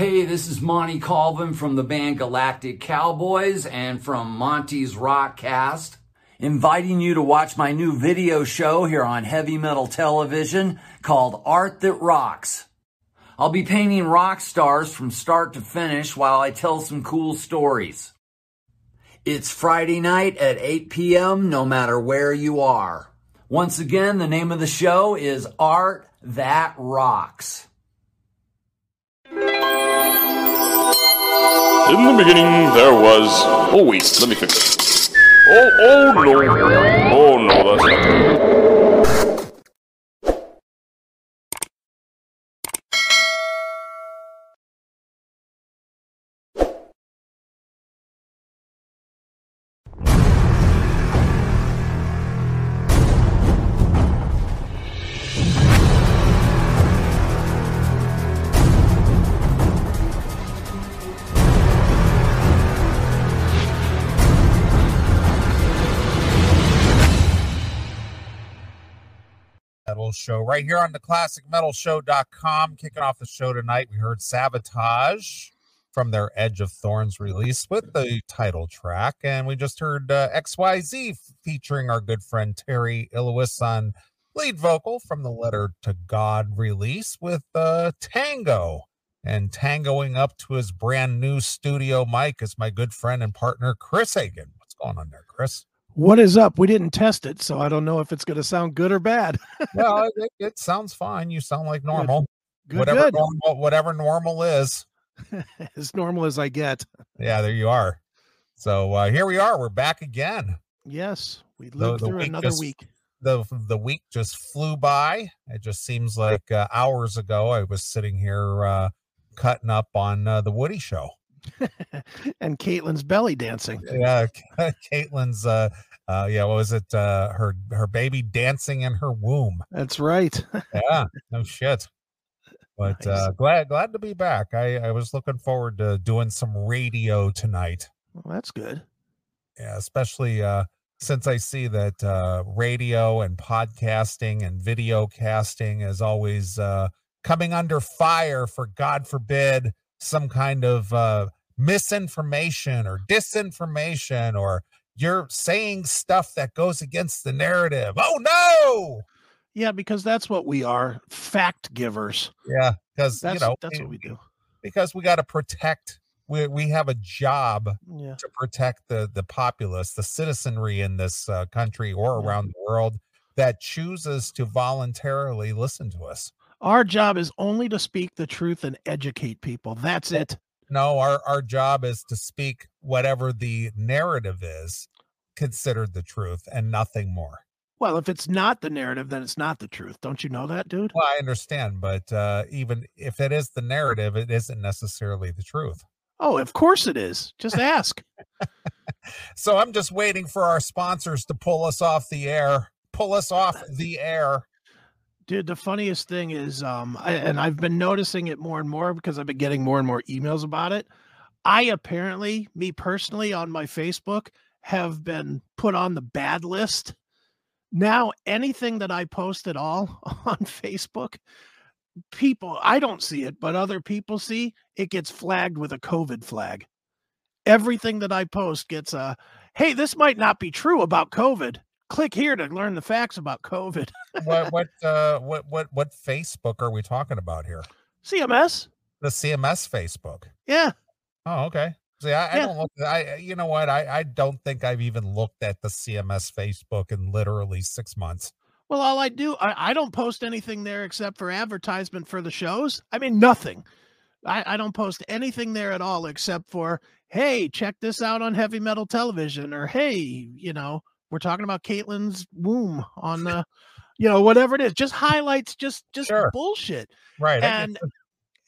Hey, this is Monty Colvin from the band Galactic Cowboys and from Monty's Rockcast, inviting you to watch my new video show here on Heavy Metal Television called Art That Rocks. I'll be painting rock stars from start to finish while I tell some cool stories. It's Friday night at 8 p.m. no matter where you are. Once again, the name of the show is Art That Rocks. In the beginning, there was. Oh wait, let me fix it. Oh, oh no! Oh no, that's not Metal Show right here on the classicmetalshow.com. Kicking off the show tonight, we heard Savatage from their Edge of Thorns release with the title track. And we just heard uh, XYZ featuring our good friend Terry Ilous on lead vocal from the Letter to God release with uh, Tango. And tangoing up to his brand new studio mic is my good friend and partner, Chris Aiken. What's going on there, Chris? What is up? We didn't test it, so I don't know if it's going to sound good or bad. well, it, it sounds fine. You sound like normal. Good, whatever good. normal, whatever normal is. as normal as I get. Yeah, there you are. So uh, here we are. We're back again. Yes, we The- lived the through week another just- week. the The week just flew by. It just seems like uh, hours ago I was sitting here uh, cutting up on uh, the Woody Show. and Caitlin's belly dancing. Yeah, Caitlin's. Uh, yeah, what was it? Uh, her her baby dancing in her womb. That's right. Yeah, no shit. But uh, glad glad to be back. I I was looking forward to doing some radio tonight. Well, that's good. Yeah, especially uh, since I see that uh, radio and podcasting and video casting is always uh, coming under fire for God forbid some kind of uh, misinformation or disinformation or you're saying stuff that goes against the narrative. Oh no! Yeah, because that's what we are fact givers. Yeah, because you know that's what we do. because we got to protect. We we have a job Yeah. to protect the the populace, the citizenry in this uh, country or Yeah. around the world that chooses to voluntarily listen to us. Our job is only to speak the truth and educate people. That's it. No, our our job is to speak whatever the narrative is considered the truth and nothing more. Well, if it's not the narrative, then it's not the truth. Don't you know that, dude? Well, I understand, but uh, even if it is the narrative, it isn't necessarily the truth. Oh, of course it is. Just ask. So I'm just waiting for our sponsors to pull us off the air, pull us off the air. Dude, the funniest thing is, um, I, and I've been noticing it more and more because I've been getting more and more emails about it. I apparently, me personally, on my Facebook, have been put on the bad list. Now, anything that I post at all on Facebook, people, I don't see it, but other people see it gets flagged with a COVID flag. Everything that I post gets a, hey, this might not be true about COVID. Click here to learn the facts about COVID. What what uh what what what Facebook are we talking about here? CMS. The CMS Facebook. Yeah. Oh, okay. See, I, I don't look. I you know what? I I don't think I've even looked at the CMS Facebook in literally six months. Well, all I do, I, I don't post anything there except for advertisement for the shows. I mean, nothing. I, I don't post anything there at all except for, hey, check this out on heavy metal television, or hey, you know, we're talking about Caitlin's womb on the, you know, whatever it is. Just highlights, just just Sure. bullshit. Right. And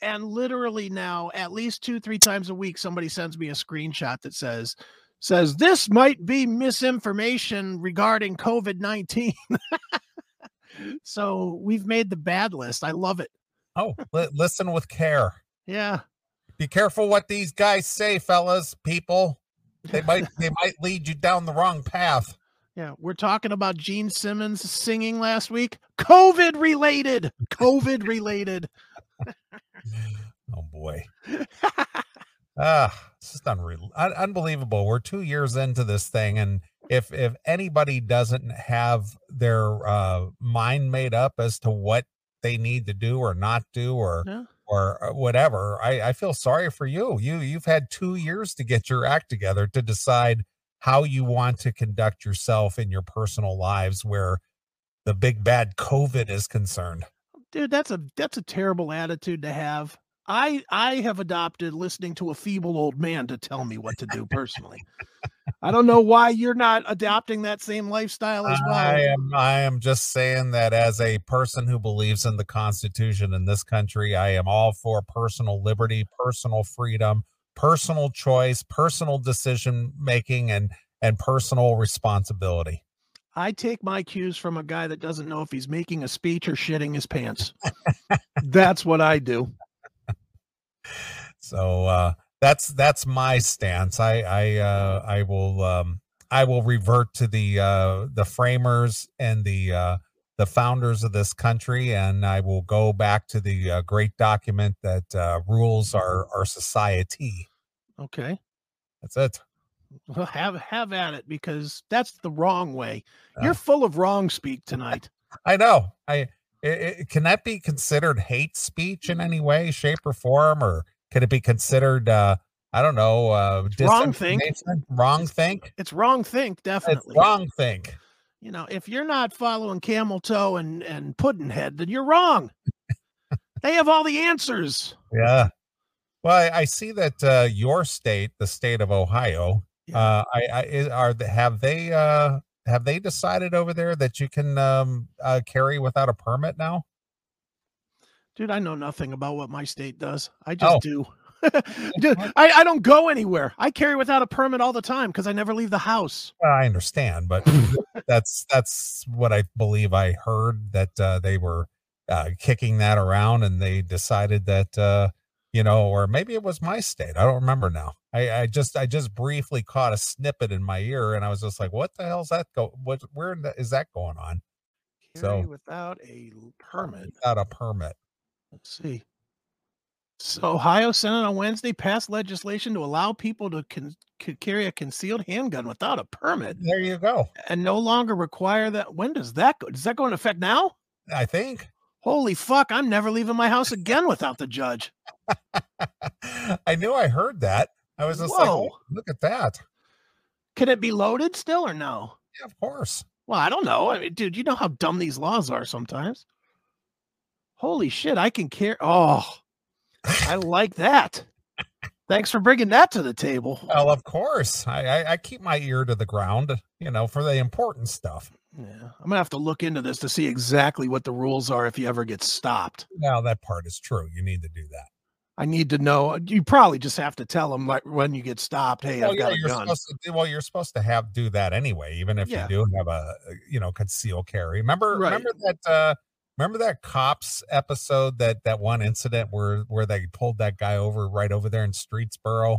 and literally now, at least two, three times a week, somebody sends me a screenshot that says, says this might be misinformation regarding COVID 19. so we've made the bad list. I love it. oh, li- listen with care. Yeah. Be careful what these guys say, fellas. People, they might they might lead you down the wrong path. Yeah. We're talking about Gene Simmons singing last week. COVID related. COVID related. Oh boy. Ah, it's just unreal, un- unbelievable. We're two years into this thing, and if if anybody doesn't have their uh, mind made up as to what they need to do or not do, or Yeah. or uh, whatever, I, I feel sorry for you. You you've had two years to get your act together to decide how you want to conduct yourself in your personal lives, where the big bad COVID is concerned. dude that's a that's a terrible attitude to have. I i have adopted listening to a feeble old man to tell me what to do personally. I don't know why you're not adopting that same lifestyle as well. I am I am just saying that as a person who believes in the Constitution in this country, I am all for personal liberty, personal freedom, personal choice, personal decision making, and and personal responsibility. i take my cues from a guy that doesn't know if he's making a speech or shitting his pants that's what i do So uh, that's that's my stance. I I uh, I will um, I will revert to the uh, the framers and the uh, the founders of this country, and I will go back to the uh, great document that uh, rules our our society. okay That's it. well have have at it because that's the wrong way Yeah. you're full of wrong speak tonight I know. I i i can that be considered hate speech in any way, shape, or form, or could it be considered? Uh, I don't know. Uh, Wrong think. Wrong think. it's wrong think It's definitely wrong think. You know, if you're not following camel toe and and puddinhead, then you're wrong. they have all the answers. Yeah. Well, I, I see that uh, your state, the state of Ohio, Yeah. uh, I, I are have they uh, have they decided over there that you can um, uh, carry without a permit now? Dude, I know nothing about what my state does. I just Oh. do. Dude, I, I don't go anywhere. I carry without a permit all the time because I never leave the house. Well, I understand, but that's that's what I believe I heard that uh, they were uh, kicking that around, and they decided that uh, you know, or maybe it was my state. I don't remember now. I, I just I just briefly caught a snippet in my ear, and I was just like, "What the hell's that go? What where in the- is that going on?" Carry So- without a permit. Without a permit. Let's see. So Ohio Senate on Wednesday passed legislation to allow people to con- could carry a concealed handgun without a permit There you go. and no longer require that. When does that go? Does that go into effect now? I think. Holy fuck, I'm never leaving my house again without the judge. I knew I heard that. I was just Whoa. like, "Oh, "Look at that!" Can it be loaded still or no? Yeah, of course. Well, I don't know. I mean, dude, you know how dumb these laws are sometimes. Holy shit, I can carry. Oh, I like that. Thanks for bringing that to the table. Well, of course. I, I I keep my ear to the ground, you know, for the important stuff. Yeah, I'm gonna have to look into this to see exactly what the rules are if you ever get stopped. Now that part is true. You need to do that. I need to know. You probably just have to tell them like when you get stopped. Hey, Well, I've got a you're gun. supposed to well, you're supposed to have do that anyway, even if Yeah. you do have a you know conceal carry. Remember, Right. remember that uh remember that cops episode that that one incident where where they pulled that guy over right over there in Streetsboro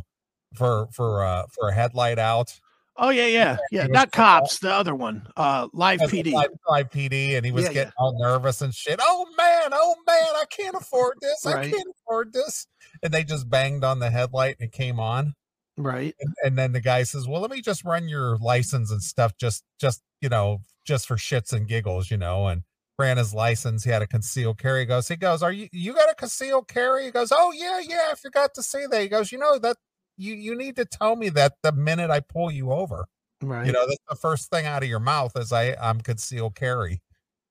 for for uh for a headlight out. Oh yeah, yeah, yeah. Not put out- cops. The other one. Uh, live PD. Live, live PD, and he was Yeah, yeah. getting all nervous and shit. Oh man, oh man, I can't afford this. I can't afford this. And they just banged on the headlight and it came on. Right. And, and then the guy says, "Well, let me just run your license and stuff, just just you know, just for shits and giggles, you know." And ran his license. He had a concealed carry. He goes, he goes, "Are you you got a concealed carry?" He goes, "Oh yeah, yeah. I forgot to say that." He goes, "You know that you you need to tell me that the minute I pull you over." Right. You know, that's the first thing out of your mouth is I I'm concealed carry.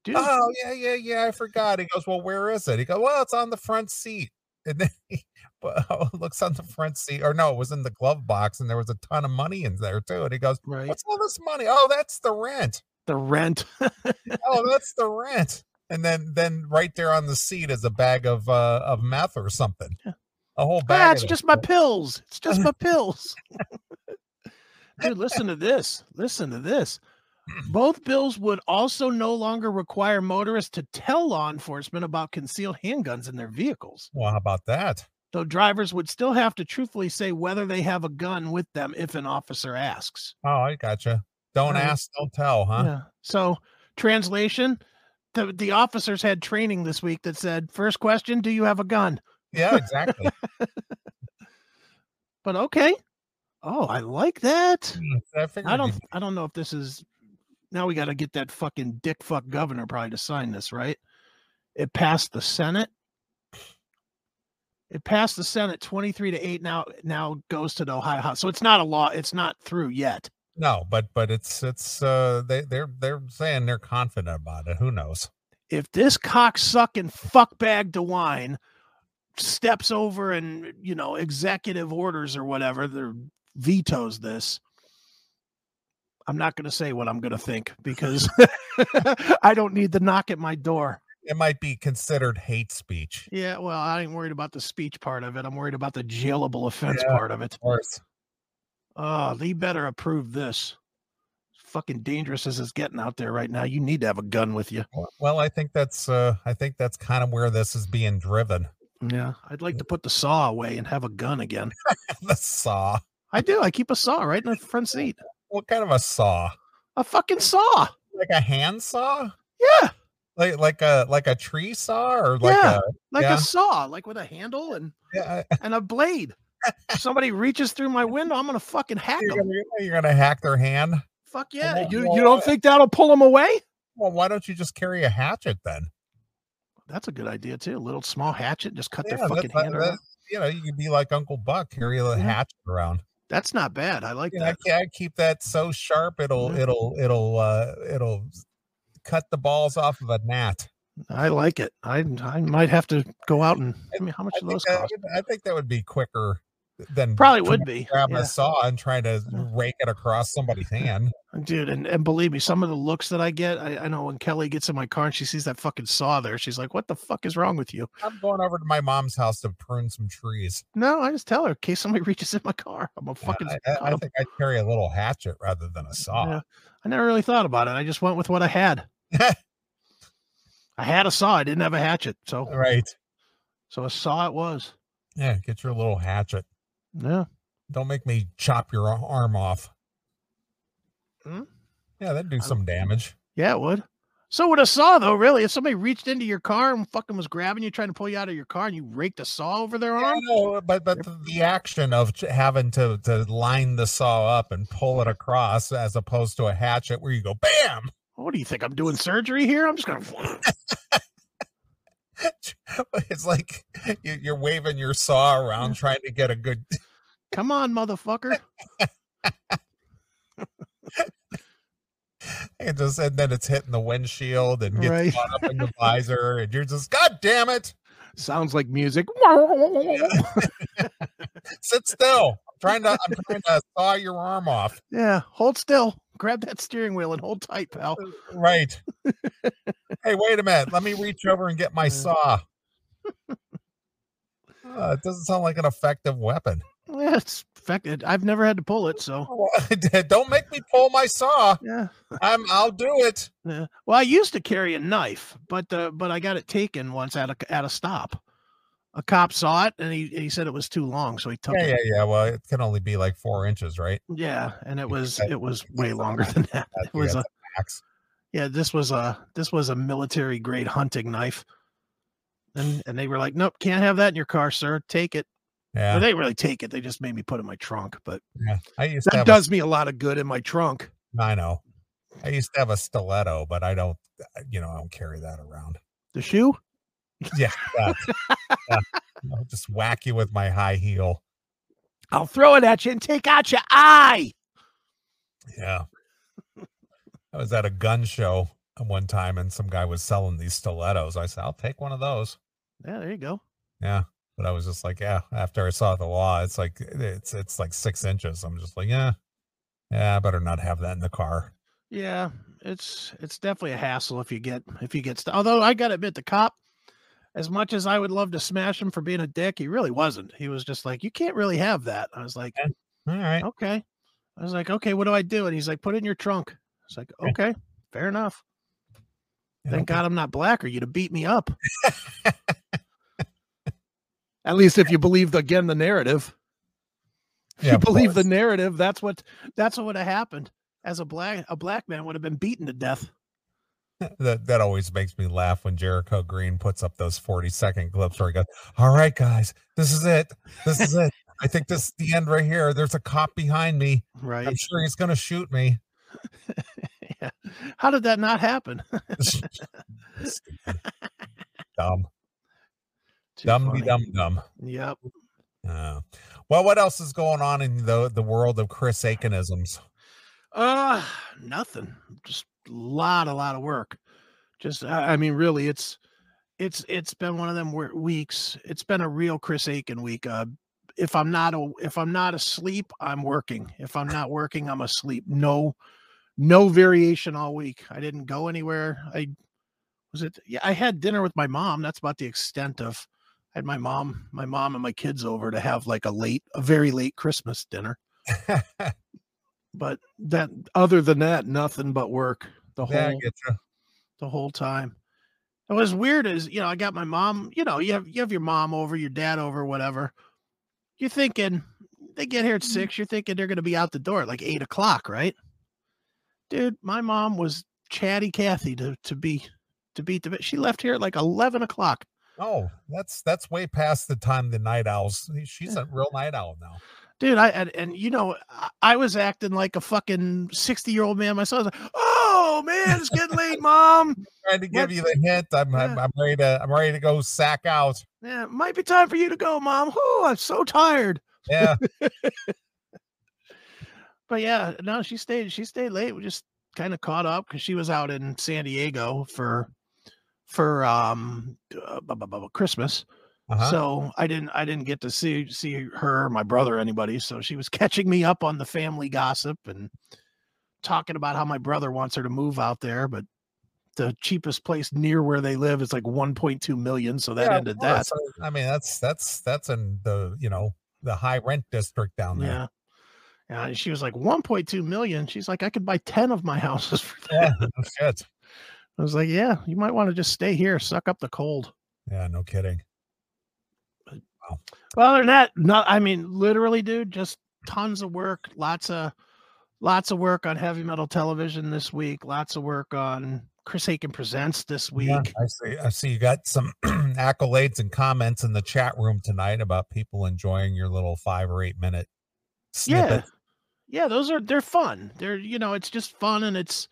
Dude, Oh yeah, yeah, yeah. I forgot. He goes, well, where is it? He goes, well, it's on the front seat. And then he well, looks on the front seat, or no, it was in the glove box, and there was a ton of money in there too. And he goes, right. what's all this money? Oh, that's the rent. The rent. Oh, that's the rent. And then then right there on the seat is a bag of uh of meth or something. Yeah. A whole bag. ah, it's it. just my pills. It's just my pills. Dude, listen to this. Listen to this. Both bills would also no longer require motorists to tell law enforcement about concealed handguns in their vehicles, Well, how about that? though drivers would still have to truthfully say whether they have a gun with them if an officer asks. Oh, I gotcha. Don't Right. ask, don't tell, huh? Yeah. So, translation the, the officers had training this week that said, first question, do you have a gun? Yeah, exactly. But okay. Oh, I like that. Mm, I, I don't I don't know if this is now we got to get that fucking dick fuck governor probably to sign this, right? It passed the Senate. It passed the Senate 23 to 8 now now goes to the Ohio House. So it's not a law, it's not through yet. No, but but it's it's uh they they're they're saying they're confident about it. Who knows? If this cocksucking fuckbag DeWine steps over and you know executive orders or whatever, there vetoes this. I'm not going to say what I'm going to think because I don't need the knock at my door. It might be considered hate speech. Yeah, well, I ain't worried about the speech part of it. I'm worried about the jailable offense Yeah. part of it. Of course. Oh, they better approve this. Fucking dangerous as it's getting out there right now. You need to have a gun with you. Well- Well, I think that's uh I think that's kind of where this is being driven. Yeah, I'd like to put the saw away and have a gun again. the saw. I do. I keep a saw right in the front seat. What kind of a saw? A fucking saw. Like a hand saw? Yeah, Like like a like a tree saw or like Yeah. a like Yeah. a saw, like with a handle and yeah, and a blade. If somebody reaches through my window, I'm gonna fucking hack you're them. gonna, you're gonna hack their hand. Fuck yeah! well, You well, you don't think that'll pull them away? Well, why don't you just carry a hatchet then? That's a good idea too. A little small hatchet, just cut their fucking that- hand that- you know, you could be like Uncle Buck, carry a Yeah. hatchet around. That's not bad. I like You know, I, that. I keep that so sharp it'll Yeah. it'll it'll uh it'll cut the balls off of a gnat. I like it. I I might have to go out and I mean, how much I do those that cost? I think that would be quicker than Probably would be. grab yeah. a saw and try to rake it across somebody's hand. Dude, and, and believe me, some of the looks that I get, I, I know when Kelly gets in my car and she sees that fucking saw there, she's like, What the fuck is wrong with you? I'm going over to my mom's house to prune some trees. No, I just tell her in case somebody reaches in my car. I'm a Yeah, fucking I, I- I 'em. think I'd carry a little hatchet rather than a saw. Yeah. I never really thought about it. I just went with what I had. I had a saw, I didn't have a hatchet. So right. so a saw it was. Yeah, get your little hatchet. Yeah. Don't make me chop your arm off. Hmm? Yeah, that'd do don't- some damage. Yeah, it would. So would a saw though, really, if somebody reached into your car and fucking was grabbing you, trying to pull you out of your car, and you raked a saw over their Yeah, arm, no, but but the, the action of having to to line the saw up and pull it across, as opposed to a hatchet where you go bam. what do you think? I'm doing surgery here? I'm just gonna it's like you- you're waving your saw around trying to get a good. come on, motherfucker. And just and then it's hitting the windshield and gets Right. caught up in the visor, and you're just God damn it! Sounds like music. Sit still. I'm trying to I'm trying to saw your arm off. yeah, hold still. Grab that steering wheel and hold tight, pal. Right. hey, wait a minute. Let me reach over and get my saw. Uh, it doesn't sound like an effective weapon. Yeah, it's affected. I've never had to pull it, so Don't make me pull my saw. yeah. I'm. I'll do it. yeah. Well, I used to carry a knife, but uh, but I got it taken once at a at a stop. A cop saw it and he, he said it was too long, so he took Yeah, it. yeah, yeah. Well, it can only be like four inches, right? Yeah, and it was it was way longer than that. It was yeah, a max. yeah, this was a this was a military grade hunting knife. And and they were like, Nope, can't have that in your car, sir. Take it. Yeah, Well, they didn't really take it. They just made me put it in my trunk. But yeah. I used that does me a lot of good in my trunk. I know. I used to have a stiletto, but I don't. Uh, you know, I don't carry that around. The shoe? Yeah. I'll just whack you with my high heel. I'll throw it at you and take out your eye. Yeah. I was at a gun show one time and some guy was selling these stilettos. I said, I'll take one of those. Yeah, there you go. Yeah. But I was just like, yeah, after I saw the law, it's like it's it's like six inches. I'm just like, yeah. Yeah, I better not have that in the car. Yeah, it's it's definitely a hassle if you get if you get st- although I gotta admit the cop, as much as I would love to smash him for being a dick, he really wasn't. He was just like, You can't really have that. I was like, All right. Okay. I was like, Okay, what do I do? And he's like, Put it in your trunk. It's like, Yeah. Okay, fair enough. Thank God I'm not black or you'd have beat me up. At least if you believed again the narrative. If Yeah, you believe the narrative, that's what that's what would have happened. As a black a black man would have been beaten to death. That that always makes me laugh when Jericho Green puts up those 40 second clips where he goes, All right, guys, this is it. This is it. I think this is the end right here. There's a cop behind me. Right. I'm sure he's gonna shoot me. yeah. How did that not happen? dumb, Too dumb, dumb, dumb. Yep. Uh, well, what else is going on in the the world of Chris Aikenisms? Uh nothing. Just lot, a lot of work. Just I mean, really, it's it's it's been one of them weeks. It's been a real Chris Aiken week. Uh if I'm not a, if I'm not asleep, I'm working. If I'm not working, I'm asleep. No, no variation all week. I didn't go anywhere. I was it. Yeah, I had dinner with my mom. That's about the extent of. I had my mom, my mom, and my kids over to have like a late, a very late Christmas dinner. But that, other than that, nothing but work the whole yeah, I get you. the whole time. And what's weird is, you know, I got my mom, you know, you have you have your mom over, your dad over, whatever. You're thinking they get here at mm-hmm. six, you're thinking they're gonna be out the door at like eight o'clock, right? Dude, my mom was chatty Cathy to to be to beat the bit. She left here at like eleven o'clock. Oh, that's that's way past the time the night owls. She's a real night owl now. Dude, I and, and you know, I, was acting like a fucking 60 year old man myself. I was like, oh man, it's getting late, mom. Trying to give What? you the hint. I'm, I'm I'm ready to I'm ready to go sack out. Yeah, it might be time for you to go, mom. Oh, I'm so tired. Yeah, but yeah, no, she stayed. She stayed late. We just kind of caught up because she was out in San Diego for for um uh, bu- bu- bu- Christmas. Uh-huh. So I didn't I didn't get to see see her, my brother, anybody. So she was catching me up on the family gossip and talking about how my brother wants her to move out there, but the cheapest place near where they live is like 1.2 million. So that Yeah, ended that. I mean, that's that's that's in the you know the high rent district down there. Yeah. Yeah, and she was like 1.2 million. She's like, I could buy 10 of my houses for that. Yeah, no shit. I was like, yeah, you might want to just stay here, suck up the cold. Yeah, no kidding. Well, other than that, not I mean, literally, dude, just tons of work, lots of lots of work on heavy metal television this week, lots of work on Chris Aiken Presents this week. Yeah, I see. I see you got some accolades and comments in the chat room tonight about people enjoying your little five or eight minute snippet. Yeah. Yeah, those are they're fun. They're you know, it's just fun and it's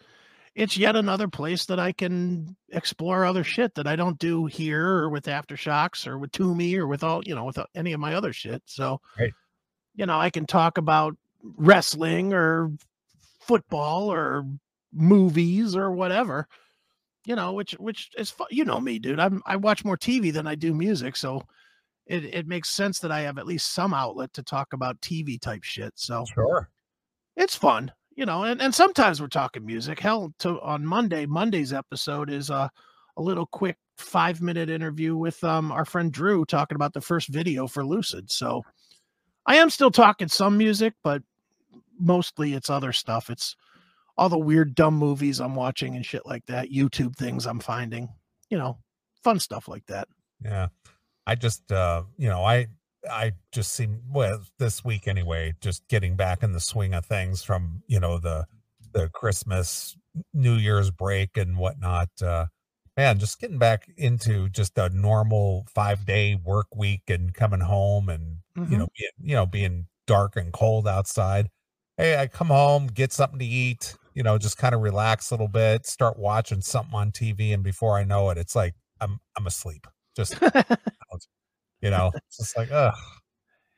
it's yet another place that I can explore other shit that I don't do here or with Aftershocks or with Toomey or with all, you know, with uh, any of my other shit. So Right. you know, I can talk about wrestling or football or movies or whatever. You know, which which is fun. You know me, dude. I'm I watch more TV than I do music, so it, it makes sense that I have at least some outlet to talk about TV type shit. So Sure. it's fun, you know, and, and sometimes we're talking music. Hell, to on Monday, Monday's episode is a a little quick five minute interview with um our friend Drew talking about the first video for Lucid. So I am still talking some music, but mostly it's other stuff. It's all the weird dumb movies I'm watching and shit like that, YouTube things I'm finding, you know, fun stuff like that. Yeah. I just uh you know, I I just seem well this week anyway, just getting back in the swing of things from, you know, the the Christmas New Year's break and whatnot. Uh man, just getting back into just a normal five day work week and coming home and you know, being you know, being dark and cold outside. Hey, I come home, get something to eat, you know, just kind of relax a little bit, start watching something on TV, and before I know it, it's like I'm I'm asleep. Just you know, it's just like, ugh,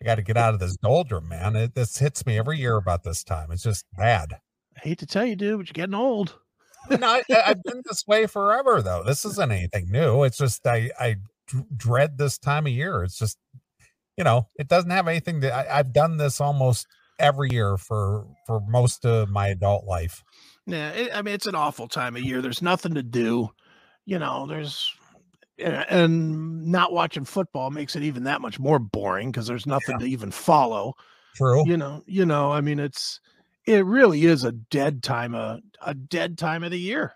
I got to get out of this doldrum, man. It, this hits me every year about this time. It's just bad. I hate to tell you, dude, but you're getting old. No, I, I've been this way forever, though. This isn't anything new. It's just I I dread this time of year. It's just, you know, it doesn't have anything that I, I've done this almost every year for for most of my adult life. Yeah, it, I mean it's an awful time of year. There's nothing to do, you know. There's a- and not watching football makes it even that much more boring because there's nothing to even follow. True. You know, you know. I mean, it's it really is a dead time of a dead time of the year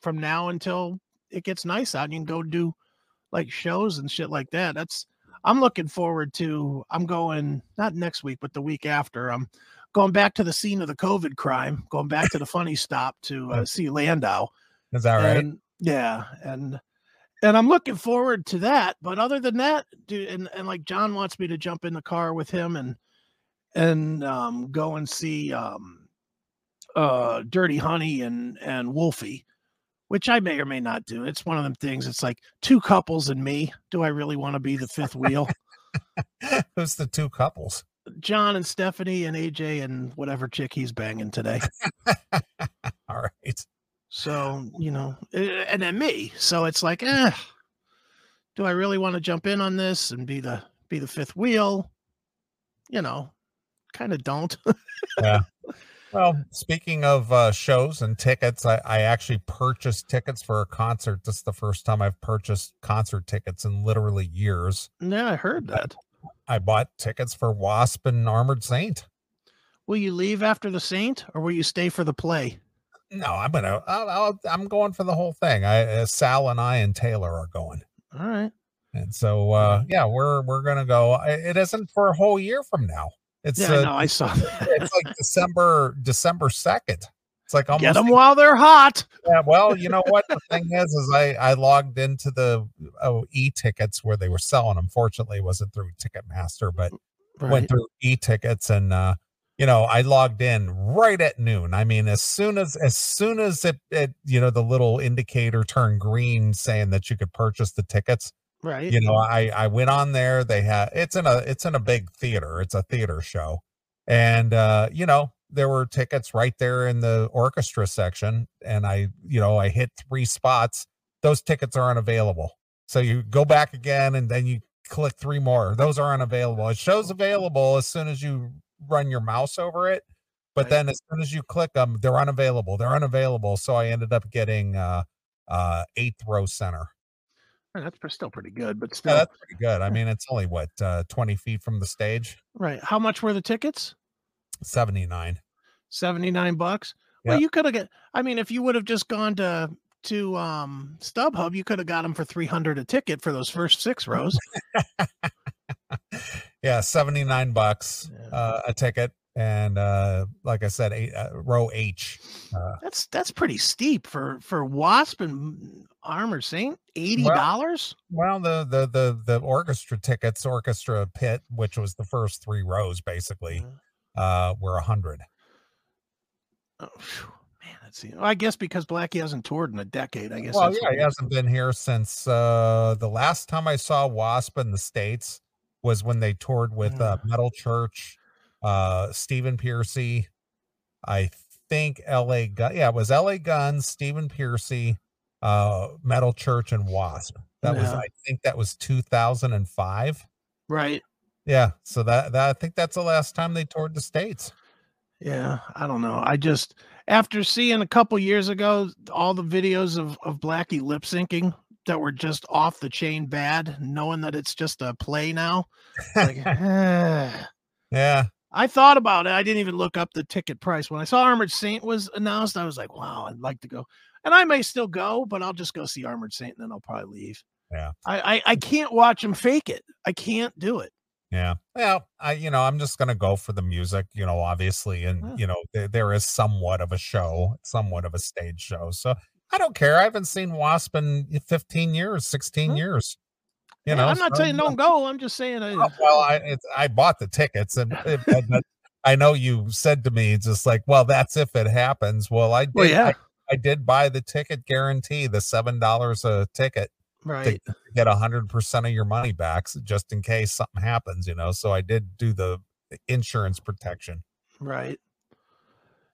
from now until it gets nice out and you can go do like shows and shit like that. That's I'm looking forward to. I'm going not next week, but the week after. I'm going back to the scene of the COVID crime, going back to the funny stop to uh, see Landau. Is that right? And yeah, and and I'm looking forward to that. But other than that, dude, and, and like John wants me to jump in the car with him and and um, go and see um, uh, Dirty Honey and and Wolfie, which I may or may not do. It's one of them things. It's like two couples and me. Do I really want to be the fifth wheel? Who's the two couples? John and Stephanie and AJ and whatever chick he's banging today. All right. So, you know, eh, and then me. So it's like, eh, do I really want to jump in on this and be the be the fifth wheel? You know, kind of don't. yeah. Well, speaking of uh, shows and tickets, I, I actually purchased tickets for a concert. This is the first time I've purchased concert tickets in literally years. Yeah, I heard that. I bought tickets for Wasp and Armored Saint. Will you leave after the Saint, or will you stay for the play? No, I'm gonna. I'll, i am going for the whole thing. I uh, Sal and I and Taylor are going. All right. And so, uh, yeah, we're we're gonna go. It isn't for a whole year from now. It's yeah, uh, no, I saw that. it's like December December second. It's like almost get them while they're hot. Yeah, well, you know what the thing is, is I I logged into the oh, e tickets where they were selling Unfortunately, it wasn't through Ticketmaster, but right. went through e tickets and uh, you know I logged in right at noon. I mean, as soon as as soon as it, it you know the little indicator turned green saying that you could purchase the tickets. Right. You know, I I went on there. They had it's in a it's in a big theater. It's a theater show, and uh, you know there were tickets right there in the orchestra section and i you know i hit three spots those tickets are unavailable so you go back again and then you click three more those are unavailable it shows available as soon as you run your mouse over it but then as soon as you click them they're unavailable they're unavailable so i ended up getting uh uh eighth row center. That's still pretty good but still yeah, that's pretty good i mean it's only what uh 20 feet from the stage? Right how much were the tickets? 79 79 bucks? Well you could have got i mean if you would have just gone to to um stubhub you could have got them for 300 a ticket for those first six rows yeah 79 bucks uh, a ticket and uh like i said eight, uh, row h uh, that's that's pretty steep for for wasp and Armored Saint 80 dollars well, well, the the the the orchestra tickets orchestra pit which was the first three rows basically uh, were a hundred. Oh, man, that's well, I guess because Blackie hasn't toured in a decade. I guess. Well, yeah, he hasn't been here since uh, the last time I saw Wasp in the states was when they toured with uh, Metal Church, uh, Stephen Pearcy. I think L.A. Gun. Yeah, it was L.A. Guns, Stephen Pearcy, uh, Metal Church, and Wasp. That was, I think, that was 2005. Right. Yeah, so that that I think that's the last time they toured the states. Yeah, I don't know. I just after seeing a couple years ago all the videos of of Blackie lip syncing that were just off the chain bad, knowing that it's just a play now. Like. Yeah. I thought about it. I didn't even look up the ticket price. When I saw Armored Saint was announced, I was like, wow, I'd like to go. And I may still go, but I'll just go see Armored Saint and then I'll probably leave. Yeah. I, I, I can't watch them fake it. I can't do it. Yeah. Well, I, you know, I'm just going to go for the music, you know, obviously. And, yeah. you know, there, there is somewhat of a show, somewhat of a stage show. So I don't care. I haven't seen Wasp in 15 years, 16 huh? years. You yeah, know, I'm not so, saying don't go. I'm just saying. I, oh, well, I, I bought the tickets and, I know you said to me, just like, well, that's if it happens. Well, I did. Well, yeah. I, I did buy the ticket guarantee, the $7 a ticket right to get a hundred percent of your money back just in case something happens you know so i did do the insurance protection right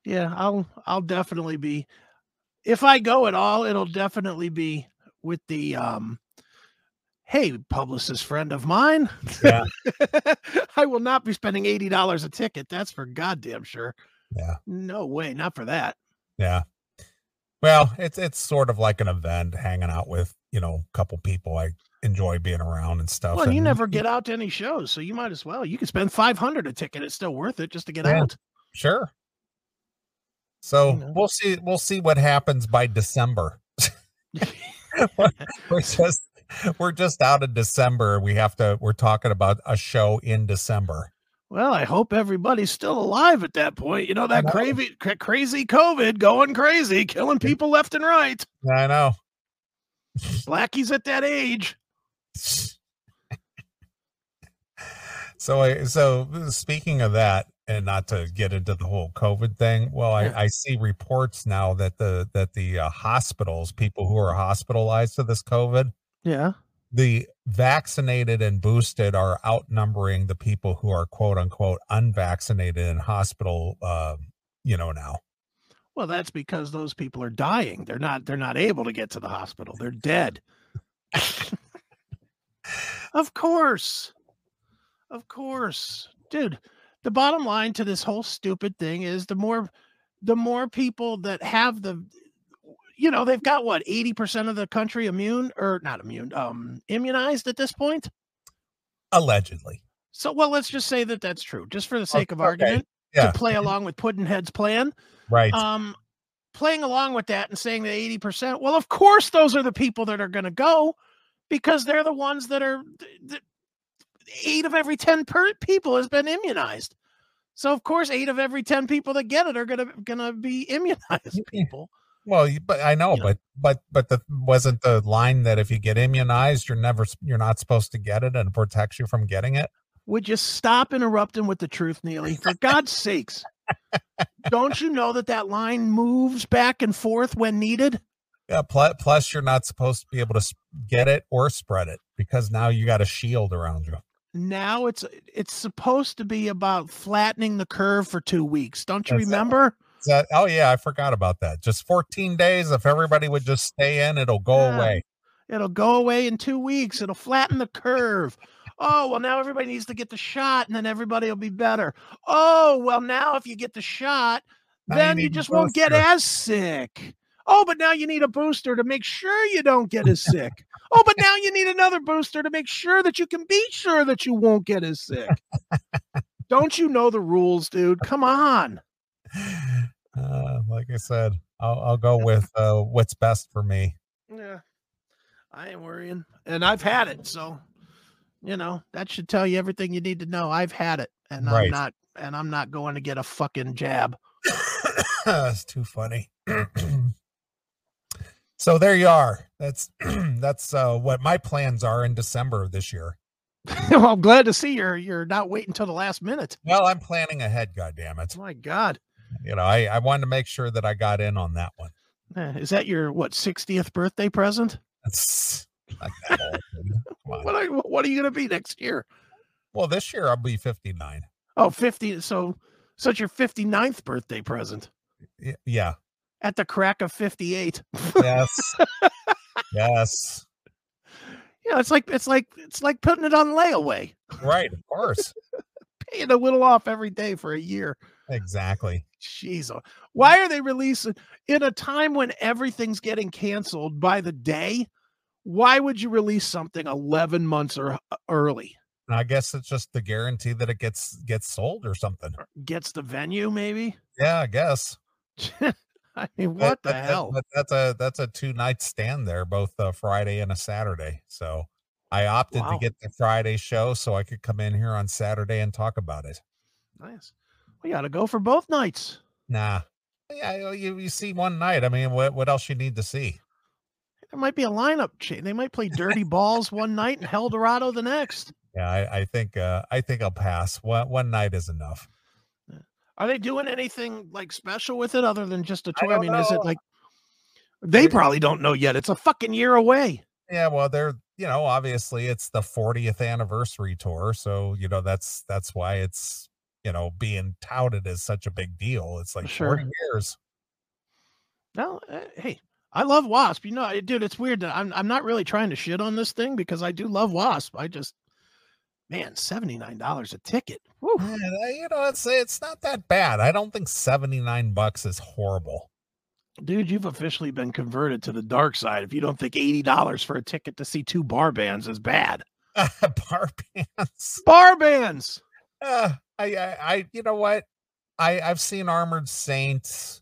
yeah i'll i'll definitely be if i go at all it'll definitely be with the um hey publicist friend of mine yeah i will not be spending $80 a ticket that's for goddamn sure yeah no way not for that yeah well, it's it's sort of like an event, hanging out with you know a couple people I enjoy being around and stuff. Well, and, you never get out to any shows, so you might as well. You could spend five hundred a ticket; it's still worth it just to get yeah, out. Sure. So we'll see. We'll see what happens by December. we're just we're just out of December. We have to. We're talking about a show in December. Well, I hope everybody's still alive at that point. You know that know. crazy, crazy COVID going crazy, killing people left and right. I know. Blackie's at that age. so I so uh, speaking of that, and not to get into the whole COVID thing, well, I, I see reports now that the that the uh, hospitals, people who are hospitalized to this COVID, Yeah. the vaccinated and boosted are outnumbering the people who are quote unquote unvaccinated in hospital. Uh, you know now. Well, that's because those people are dying. They're not they're not able to get to the hospital. They're dead. of course. Of course. Dude, the bottom line to this whole stupid thing is the more the more people that have the you know, they've got what, 80% of the country immune or not immune, um immunized at this point. Allegedly, So, well, let's just say that that's true, just for the sake of argument, Yeah. to play along with Puddinhead's plan. right? um playing along with that and saying that 80% well of course those are the people that are going to go because they're the ones that are eight of every 10 per- people has been immunized so of course eight of every 10 people that get it are going to going to be immunized people Well, but I know, you know. but but but the wasn't the line that if you get immunized, you're never you're not supposed to get it and it protects you from getting it. would you stop interrupting with the truth Neeley for god's sakes don't you know that that line moves back and forth when needed Yeah. Plus, plus, you're not supposed to be able to get it or spread it because now you got a shield around you. Now it's it's supposed to be about flattening the curve for two weeks don't you That's remember that? Oh yeah, I forgot about that. Just 14 days. If everybody would just stay in, it'll go Yeah. away. It'll go away in two weeks. It'll flatten the curve. Oh, well, now everybody needs to get the shot and then everybody will be better. Oh, well, now if you get the shot, you then you need just won't get as sick. Oh, but now you need a booster to make sure you don't get as sick. Oh, but now you need another booster to make sure that you can be sure that you won't get as sick. don't you know the rules, dude? Come on. Uh, like I said, I'll, I'll go with uh, what's best for me. Yeah. I ain't worrying. And I've had it. So, you know, that should tell you everything you need to know. I've had it and I'm not and I'm not going to get a fucking jab. That's too funny. so there you are. That's that's uh, what my plans are in December of this year. well, I'm glad to see you're you're not waiting until the last minute. Well, I'm planning ahead. God damn it! My God. You know, I I wanted to make sure that I got in on that one. Eh, Is that your what 60th birthday present? That's not that old. dude. Come on. What are what are you going to be next year? Well, this year I'll be 59. Oh, 50 so so it's your 59th birthday present Yeah. At the crack of 58. Yes. yes. You know, it's like it's like it's like putting it on layaway, Right. Of course. paying a little off every day for a year. Exactly. Jeez, oh, why are they releasing in a time when everything's getting canceled by the day? Why would you release something 11 months or uh, early? I guess it's just the guarantee that it gets gets sold or something. Gets the venue, maybe? Yeah, I guess. I mean, what the that- hell? But that's a that's a two night stand there, both a Friday and a Saturday. So I opted Wow. to get the Friday show so I could come in here on Saturday and talk about it. Nice. We got to go for both nights. Nah. Yeah, you, you see one night. I mean, what what else you need to see? There might be a lineup change. They might play Dirty Balls one night and Helldorado the next. Yeah, I, I think uh I think I'll pass. One one night is enough. Are they doing anything like special with it other than just a tour? I, don't mean, is it like they probably don't know yet? It's a fucking year away. Yeah, well, they're you know, obviously it's the 40th anniversary tour, so you know that's that's why it's you know being touted as such a big deal. It's like Sure. 40 years. No, uh, hey, I love Wasp. You know, dude, it's weird that I'm I'm not really trying to shit on this thing because I do love Wasp. I just, man, seventy nine dollars a ticket. Yeah, you know, it's it's not that bad. I don't think 79 bucks is horrible. Dude, you've officially been converted to the dark side. If you don't think eighty dollars for a ticket to see two bar bands is bad, Bar bands. bar bands. Uh, I, I, I, you know what? I, I've seen Armored Saints.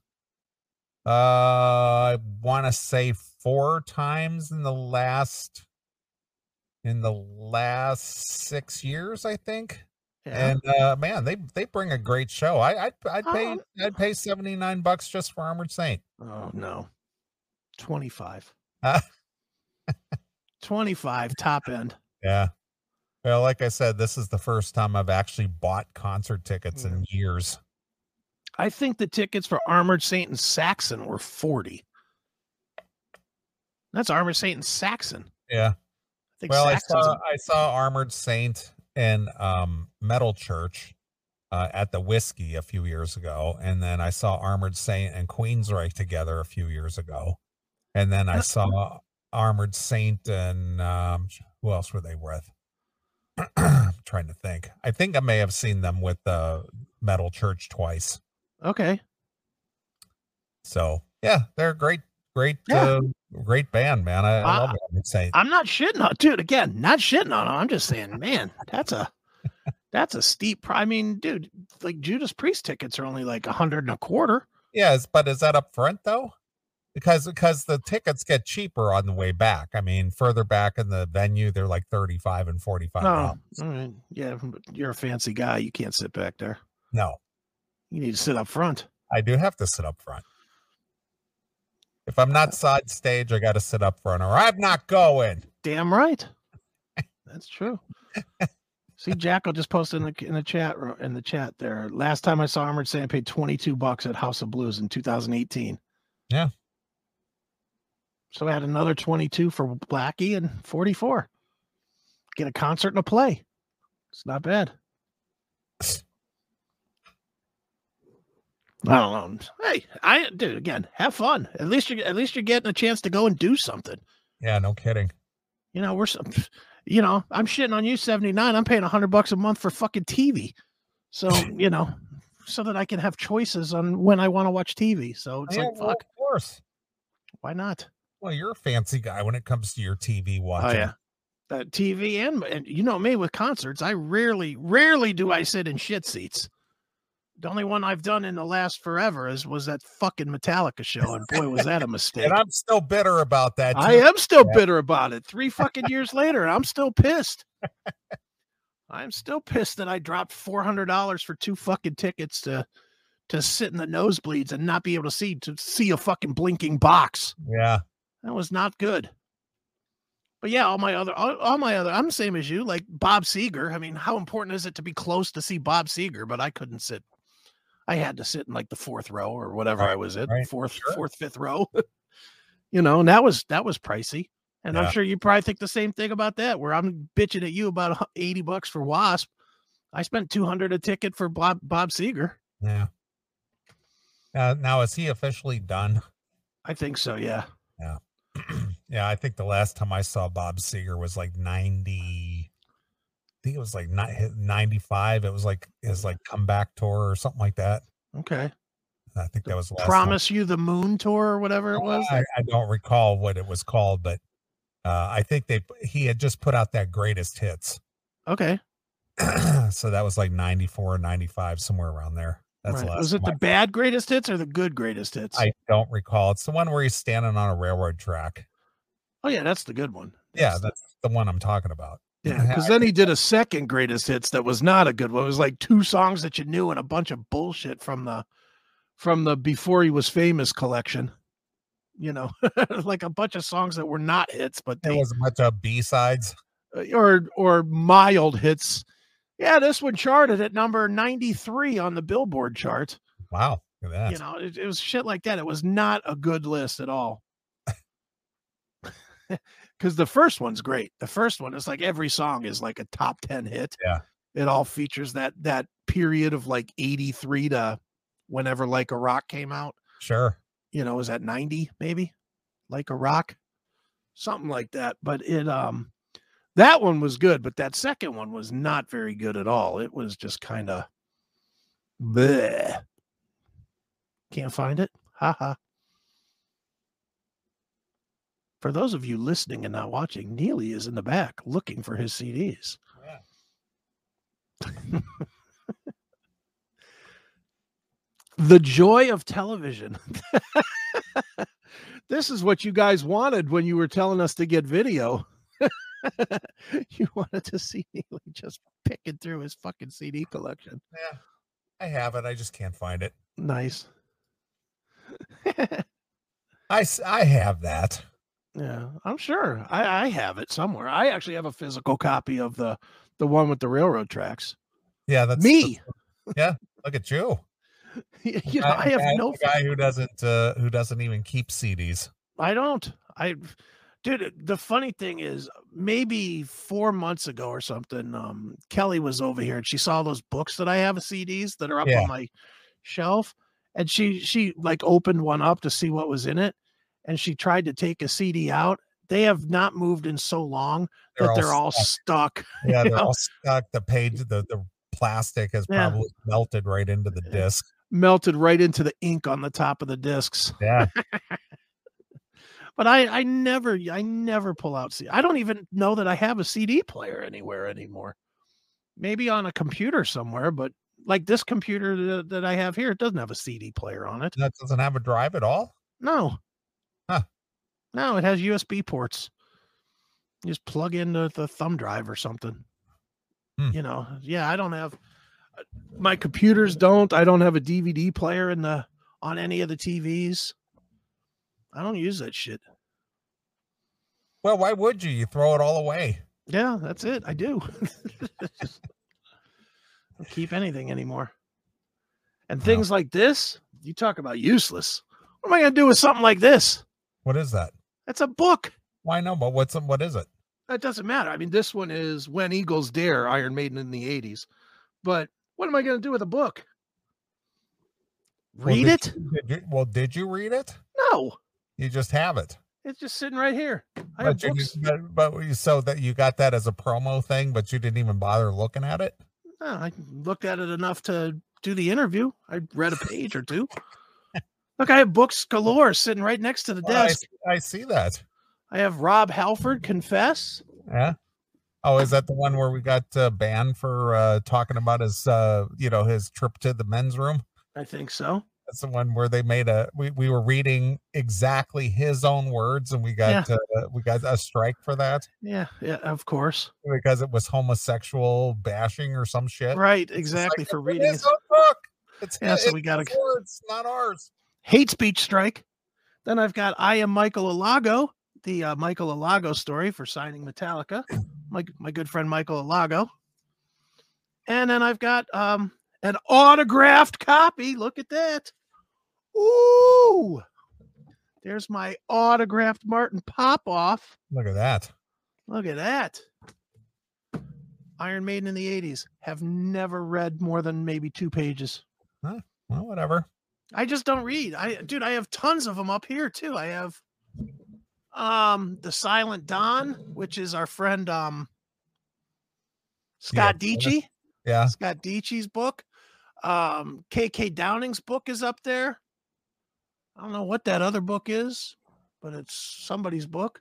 Uh, I want to say four times in the last, in the last six years, I think. Yeah. And uh, man, they they bring a great show. I, I'd, I'd pay, Oh. I'd pay seventy nine bucks just for Armored Saint. oh no, twenty five. Uh, 25 top end. Yeah. Well, like I said, this is the first time I've actually bought concert tickets in years. I think the tickets for Armored Saint and Saxon were 40. That's Armored Saint and Saxon. Yeah. Think Well, I saw I saw Armored Saint and um Metal Church uh, at the Whisky a few years ago, and then I saw Armored Saint and Queensryche together a few years ago, and then I Uh, saw Armored Saint and um, who else were they with? I'm trying to think. I think I may have seen them with the Metal Church twice. okay. So yeah, they're great, great, Yeah. uh, great band, man. I, I love Saint. I'm not shitting on dude again, not shitting on. I'm just saying, man, that's a that's a steep pri- I mean, dude, like Judas Priest tickets are only like a hundred and a quarter. Yes, but is that up front though? Because because the tickets get cheaper on the way back. I mean, further back in the venue, they're like thirty-five and forty-five. Oh, dollars. all right. Yeah, but you're a fancy guy. You can't sit back there. No, You need to sit up front. I do have to sit up front. If I'm not side stage, I got to sit up front, or I'm not going. Damn right. That's true. See, Jacko just posted in the in the chat in the chat there. Last time I saw Armored I paid 22 bucks at House of Blues in 2018. Yeah. So I had another 22 for Blackie and 44. Get a concert and a play. It's not bad. I don't know. Hey, I dude, again, have fun. At least you're at least you're getting a chance to go and do something. Yeah, no kidding. You know, we're, so- you know, I'm shitting on you 79. I'm paying 100 bucks a month for fucking TV. So, you know, so that I can have choices on when I want to watch TV. So it's Yeah, like, well, fuck, of course. why not? Well, you're a fancy guy when it comes to your TV watching. Oh, yeah. Uh, TV and, and you know me with concerts, I rarely, rarely do I sit in shit seats. The only one I've done in the last forever is was that fucking Metallica show, and boy, was that a mistake. And I'm still bitter about that. I am still Yeah. bitter about it. Three fucking years later, I'm still pissed. I'm still pissed that I dropped four hundred dollars for two fucking tickets to to sit in the nosebleeds and not be able to see to see a fucking blinking box. Yeah. That was not good. But yeah, all my other all, all my other I'm the same as you, like Bob Seger. I mean, how important is it to be close to see Bob Seger? But I couldn't sit. I had to sit in like the fourth row or whatever I was in, right, fourth, sure. fourth, fifth row. you know, and that was that was pricey. And Yeah. I'm sure you probably think the same thing about that. Where I'm bitching at you about 80 bucks for Wasp. I spent 200 a ticket for Bob Bob Seger. Yeah. Uh, now is he officially done? I think so. Yeah. yeah, yeah. I think the last time I saw Bob Seger was like 90 I think it was like ni- 95. It was like his like comeback tour or something like that. Okay. I think that was last time. Promise you the moon tour or whatever it was. I, I don't recall what it was called, but uh, I think they he had just put out that greatest hits. Okay. so that was like 94 or 95, somewhere around there. That's Right. Was it the bad greatest hits or the good greatest hits? I, don't recall. It's the one where he's standing on a railroad track. oh yeah, that's the good one. Yeah, the- that's the one I'm talking about. Yeah. Because then he did a second greatest hits that was not a good one. It was like two songs that you knew and a bunch of bullshit from the from the before he was famous collection. You know, like a bunch of songs that were not hits, but There was a bunch of B sides. uh, or or mild hits. Yeah, this one charted at number 93 on the Billboard chart. Wow, look at that. You know, it, it was shit like that. It was not a good list at all. Because the first one's great. The first one is like every song is like a top 10 hit. Yeah. It all features that that period of like 83 to whenever Like a Rock came out. Sure. You know, is that 90 maybe? Like a Rock? Something like that. But it um that one was good, but that second one was not very good at all. It was just kind of bleh. Can't find it. Haha. For those of you listening and not watching, Neeley is in the back looking for his CDs. Oh, the joy of television. this is what you guys wanted when you were telling us to get video. you wanted to see Neeley just picking through his fucking CD collection. Yeah. I have it. I just can't find it. Nice. I, I have that. Yeah, I'm sure. I, I have it somewhere. I actually have a physical copy of the the one with the railroad tracks. Yeah, that's Me, that's- look at you. you know, I have no. guy who doesn't uh, who doesn't even keep CDs. I don't. I, dude. The funny thing is, maybe four months ago or something, um, Kelly was over here and she saw those books that I have of CDs that are up Yeah. on my shelf, and she she like opened one up to see what was in it, and she tried to take a CD out. They have not moved in so long that they're all stuck. stuck. yeah, they're know? all stuck. The page, the the plastic has Yeah. probably melted right into the disc. melted right into the ink on the top of the discs. Yeah, But I I never I never pull out CD. I don't even know that I have a CD player anywhere anymore. Maybe on a computer somewhere, but like this computer that, that I have here, it doesn't have a CD player on it. that doesn't have a drive at all. No. No, it has USB ports. You just plug in the, the thumb drive or something. Hmm. You know, yeah, I don't have uh, my computers don't. I don't have a DVD player in the on any of the TVs. I don't use that shit. Well, why would you? You throw it all away. Yeah, that's it. I do. don't keep anything anymore. And Wow. things like this, you talk about useless. What am I going to do with something like this? What is that? That's a book. Why no? But what's what is it? That doesn't matter. I mean, this one is When Eagles Dare, Iron Maiden in the 80s. But what am I going to do with a book? Well, Read did it? you- did you- well, did you read it? No. You just have it. It's just sitting right here. I But, you, books. didn't- but, but you- so that you got that as a promo thing, but you didn't even bother looking at it. No, I looked at it enough to do the interview. I read a page or two. Look, I have books galore sitting right next to the Oh, desk. see- I see that. I have Rob Halford confess. Yeah. Oh, is that the one where we got uh, banned for uh, talking about his, uh, you know, his trip to the men's room? I think so. That's the one where they made a. We, we were reading exactly his own words, and we got uh, we got a strike for that Yeah, yeah, of course. because it was homosexual bashing or some shit. Right, exactly like, for reading his own book. It's Yeah, his, so we gotta- it's his words, not ours. Hate speech strike. Then I've got I am Michael Alago, the uh, Michael Alago story for signing Metallica. My my good friend Michael Alago. And then I've got um an autographed copy. Look at that. Ooh. There's my autographed Martin Popoff. Look at that. Look at that. Iron Maiden in the 80s. Have never read more than maybe two pages. Huh? Well, whatever. I just don't read. I dude, I have tons of them up here too. I have um The Silent Don, which is our friend um Scott Yeah. Yeah. Scott Dietschy's book. Um KK Downing's book is up there. I don't know what that other book is, but it's somebody's book.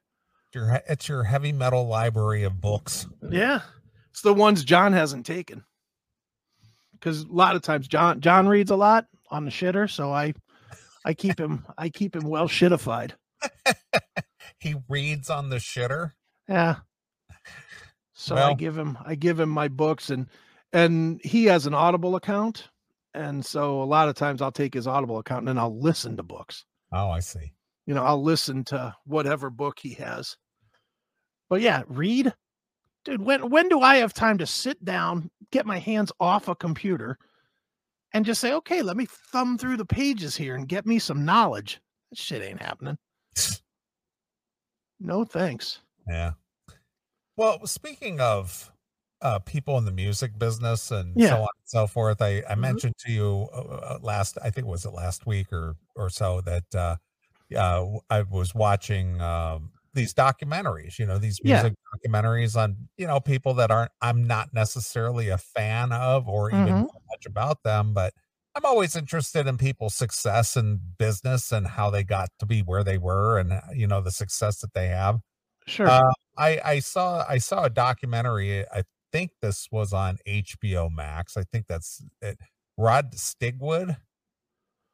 Your it's your heavy metal library of books. Yeah. It's the ones John hasn't taken. Because a lot of times John John reads a lot on the shitter, so I I keep him I keep him well shitified. He reads on the shitter. Yeah. So I give him I give him my books and and he has an Audible account. And so a lot of times I'll take his Audible account and then I'll listen to books. Oh, I see. You know, I'll listen to whatever book he has. But yeah, read. Dude, when when do I have time to sit down, get my hands off a computer and just say, "Okay, let me thumb through the pages here and get me some knowledge." That shit ain't happening. No thanks. Yeah. Well, speaking of uh, people in the music business and Yeah. so on and so forth, I, I Mhm. mentioned to you uh, uh, last, I think was it last week or or so that uh, uh, I was watching um, these documentaries. You know, these Yeah. music documentaries on you know people that aren't I'm not necessarily a fan of or even Mhm. know much about them, but I'm always interested in people's success in business and how they got to be where they were and uh, you know the success that they have. Sure. Uh, I I saw I saw a documentary. I think this was on HBO Max. I think that's it. Rod Stigwood,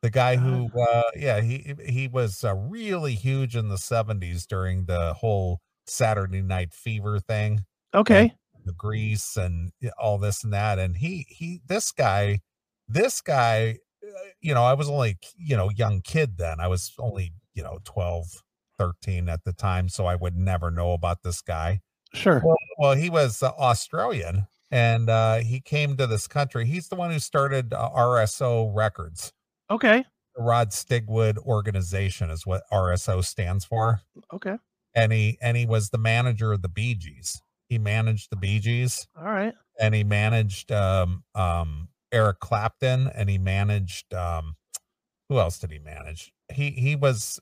the guy who, uh, yeah, he he was uh, really huge in the '70s during the whole Saturday Night Fever thing, okay. The Grease, and all this and that. And he he this guy, this guy, uh, you know, I was only you know young kid then. I was only you know 12, 13 at the time, so I would never know about this guy. Sure. Well, well he was uh, Australian and uh, he came to this country. He's the one who started uh, RSO Records. Okay. The Rod Stigwood organization is what RSO stands for. Okay. And he and he was the manager of the Bee Gees. He managed the Bee Gees All right. and he managed um um Eric Clapton and he managed um who else did he manage? He he was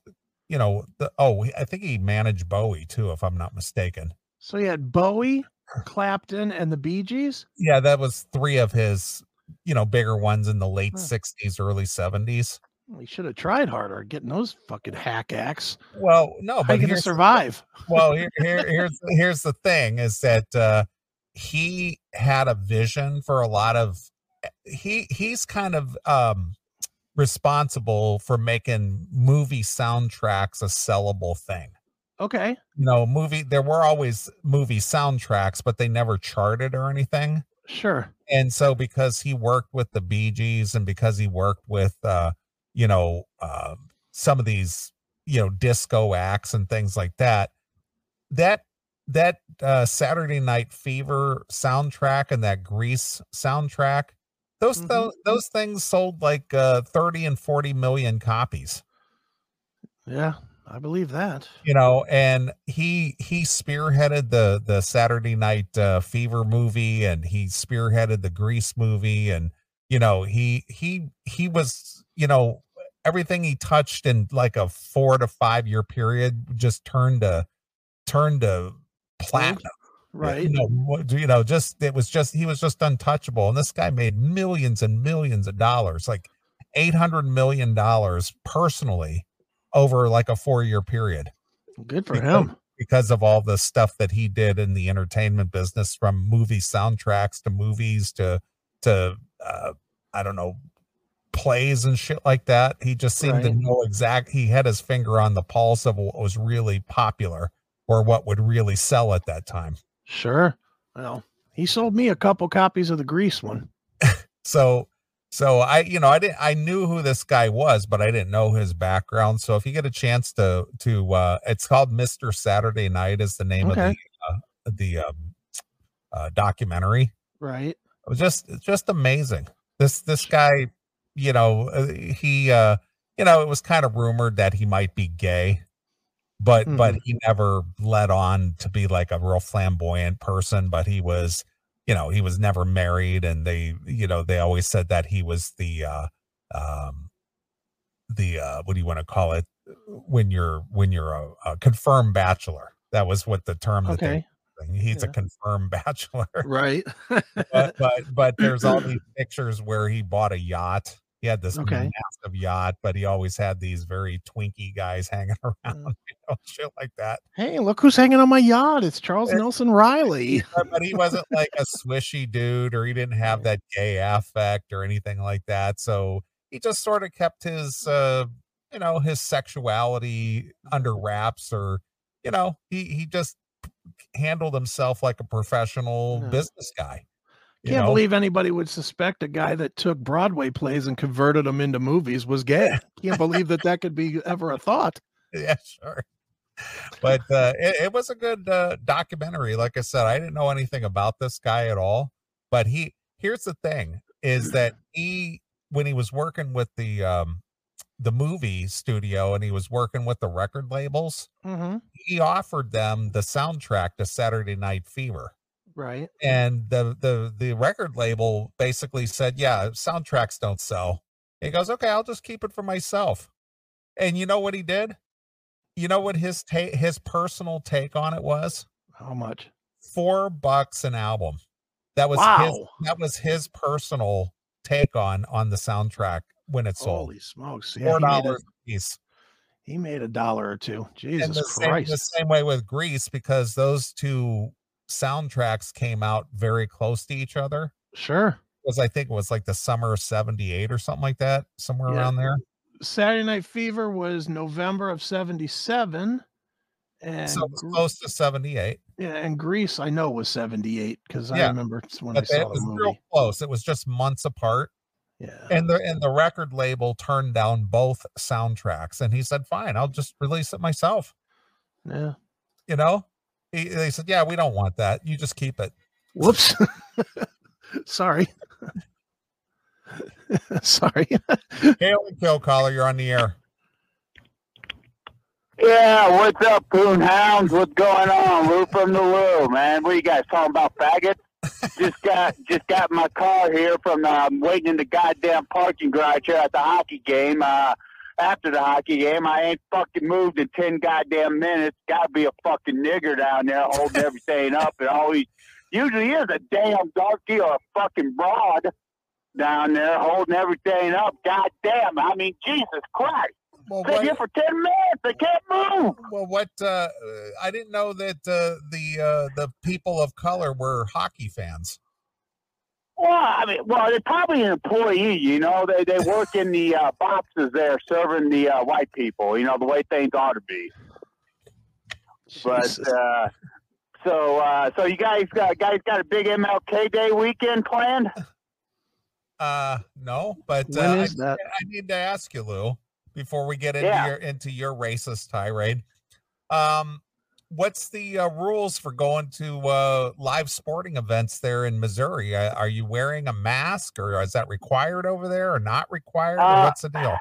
you know the oh I think he managed Bowie too if I'm not mistaken. So he had Bowie, Clapton, and the Bee Gees. Yeah, that was three of his you know bigger ones in the late Huh. 60s early 70s. We should have tried harder getting those fucking hack acts. Well, no, How you but gonna survive? well here, here here's here's the thing is that uh he had a vision for a lot of he he's kind of um responsible for making movie soundtracks a sellable thing Okay. you know movie there were always movie soundtracks but they never charted or anything Sure. and so because he worked with the Bee Gees and because he worked with uh you know uh, some of these you know disco acts and things like that that that uh Saturday Night Fever soundtrack and that Grease soundtrack those Mhm. those, those things sold like uh 30 and 40 million copies Yeah, I believe that. you know and he he spearheaded the the saturday night uh, fever movie and he spearheaded the grease movie and you know he he he was you know everything he touched in like a four to five year period just turned to turned to platinum Right. you know, you know just it was just he was just untouchable and this guy made millions and millions of dollars like 800 million dollars personally over like a four year period Good for because- him. because of all the stuff that he did in the entertainment business from movie soundtracks to movies to to uh i don't know plays and shit like that he just seemed to know exact he had his finger on the pulse of what was really popular or what would really sell at that time Sure. Well, he sold me a couple copies of the Grease one. so so i you know i didn't i knew who this guy was but i didn't know his background so if you get a chance to to uh it's called mr saturday night is the name Okay. of the uh, the um uh documentary Right. it was just it's just amazing this this guy you know uh, he uh you know it was kind of rumored that he might be gay but but he never led on to be like a real flamboyant person but he was you know he was never married and they you know they always said that he was the uh um the uh what do you want to call it when you're when you're a, a confirmed bachelor that was what the term that Okay. they he's a confirmed bachelor Right. but but but there's all these pictures where he bought a yacht. He had this Okay. massive yacht, but he always had these very twinky guys hanging around, Mm. you know, shit like that. hey, look who's hanging on my yacht. It's Charles Yeah. Nelson Reilly. But, but he wasn't like a swishy dude, or he didn't have that gay affect or anything like that. So he just sort of kept his, uh, you know, his sexuality under wraps, or you know, he he just handled himself like a professional Yeah. business guy. Can't know? believe anybody would suspect a guy that took Broadway plays and converted them into movies was gay. Can't believe that that could be ever a thought. yeah, sure. But uh, it, it was a good uh, documentary. Like I said, I didn't know anything about this guy at all. But he here's the thing: is that he when he was working with the um, the movie studio and he was working with the record labels, Mm-hmm. he offered them the soundtrack to Saturday Night Fever. Right. And the the the record label basically said, "Yeah, soundtracks don't sell." He goes, "Okay, I'll just keep it for myself." And you know what he did? You know what his take his personal take on it was? How much? Four bucks an album. That was his Wow. that was his personal take on on the soundtrack when it sold. Holy smokes. Yeah, Four he, made a, dollars a piece. he made a dollar or two. Jesus the same, Christ. the same way with Grease, because those two soundtracks came out very close to each other. Sure. Because I think it was like the summer of 78 or something like that, somewhere Yeah. around there. Saturday Night Fever was November of 77. And so it was close to 78. yeah, and Grease I know was 78 because I remember it's when I saw it the was movie. real close. It was just months apart. Yeah. And the and the record label turned down both soundtracks. And he said, Fine, I'll just release it myself. Yeah. You know, they said, "Yeah, we don't want that. You just keep it." Whoops. Sorry. Sorry. Hail and kill caller, you're on the air. Yeah, what's up, Coon Hounds? What's going on? Lou from the Loo, man. What are you guys talking about, faggots? just got just got my car here from uh, waiting in the goddamn parking garage here at the hockey game. Uh, after the hockey game, I ain't fucking moved in ten goddamn minutes. Got to be a fucking nigger down there holding everything up, and always usually is a damn darky or a fucking broad down there holding everything up. God damn! I mean, Jesus Christ! Well, Been here for ten minutes. They can't move. well, what? Uh, I didn't know that uh, the uh, the people of color were hockey fans. Well, I mean, well, they're probably an employee. You know, they they work in the uh, boxes there, serving the uh, white people. You know, the way things ought to be. But uh, so, uh, so you guys got guys got a big MLK Day weekend planned? Uh, no, but when uh, is I, that? I need to ask you, Lou, before we get into Yeah. your into your racist tirade. Um, what's the uh, rules for going to uh, live sporting events there in Missouri? Uh, are you wearing a mask, or is that required over there, or not required, or Uh, what's the deal?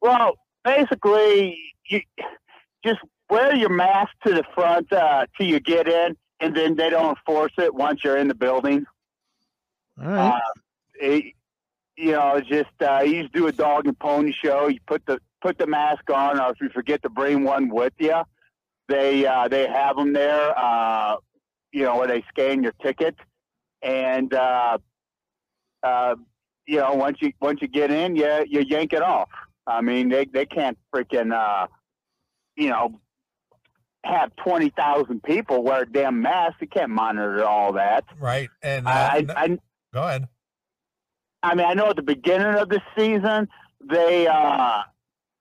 Well, basically, you just wear your mask to the front uh, till you get in, and then they don't enforce it once you're in the building. All right. Uh, it, you know, just uh, you just do a dog and pony show. You put the put the mask on, or if you forget to bring one with you, they uh, they have them there. Uh, you know, where they scan your ticket, and uh, uh, you know, once you once you get in, you you yank it off. I mean, they they can't freaking uh, you know have twenty thousand people wear a damn mask. They can't monitor all that. Right, and uh, I, n- I go ahead. I mean, I know at the beginning of the season, they uh,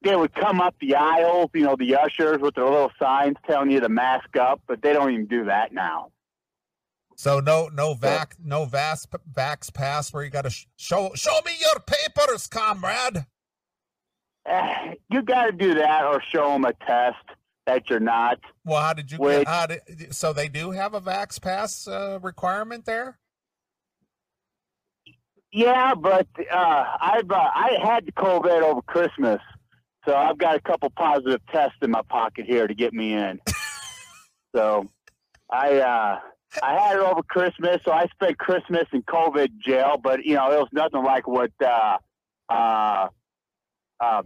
they would come up the aisles, you know, the ushers with their little signs telling you to mask up, but they don't even do that now. So no, no vac, no vas, vax pass where you got to sh- show show me your papers, comrade. Eh, you got to do that or show them a test that you're not. Well, how did you get? How did, so they do have a vax pass uh, requirement there. Yeah, but uh, I've uh, I had the COVID over Christmas, so I've got a couple positive tests in my pocket here to get me in. so I uh, I had it over Christmas, so I spent Christmas in COVID jail. But you know, it was nothing like what uh, uh, uh,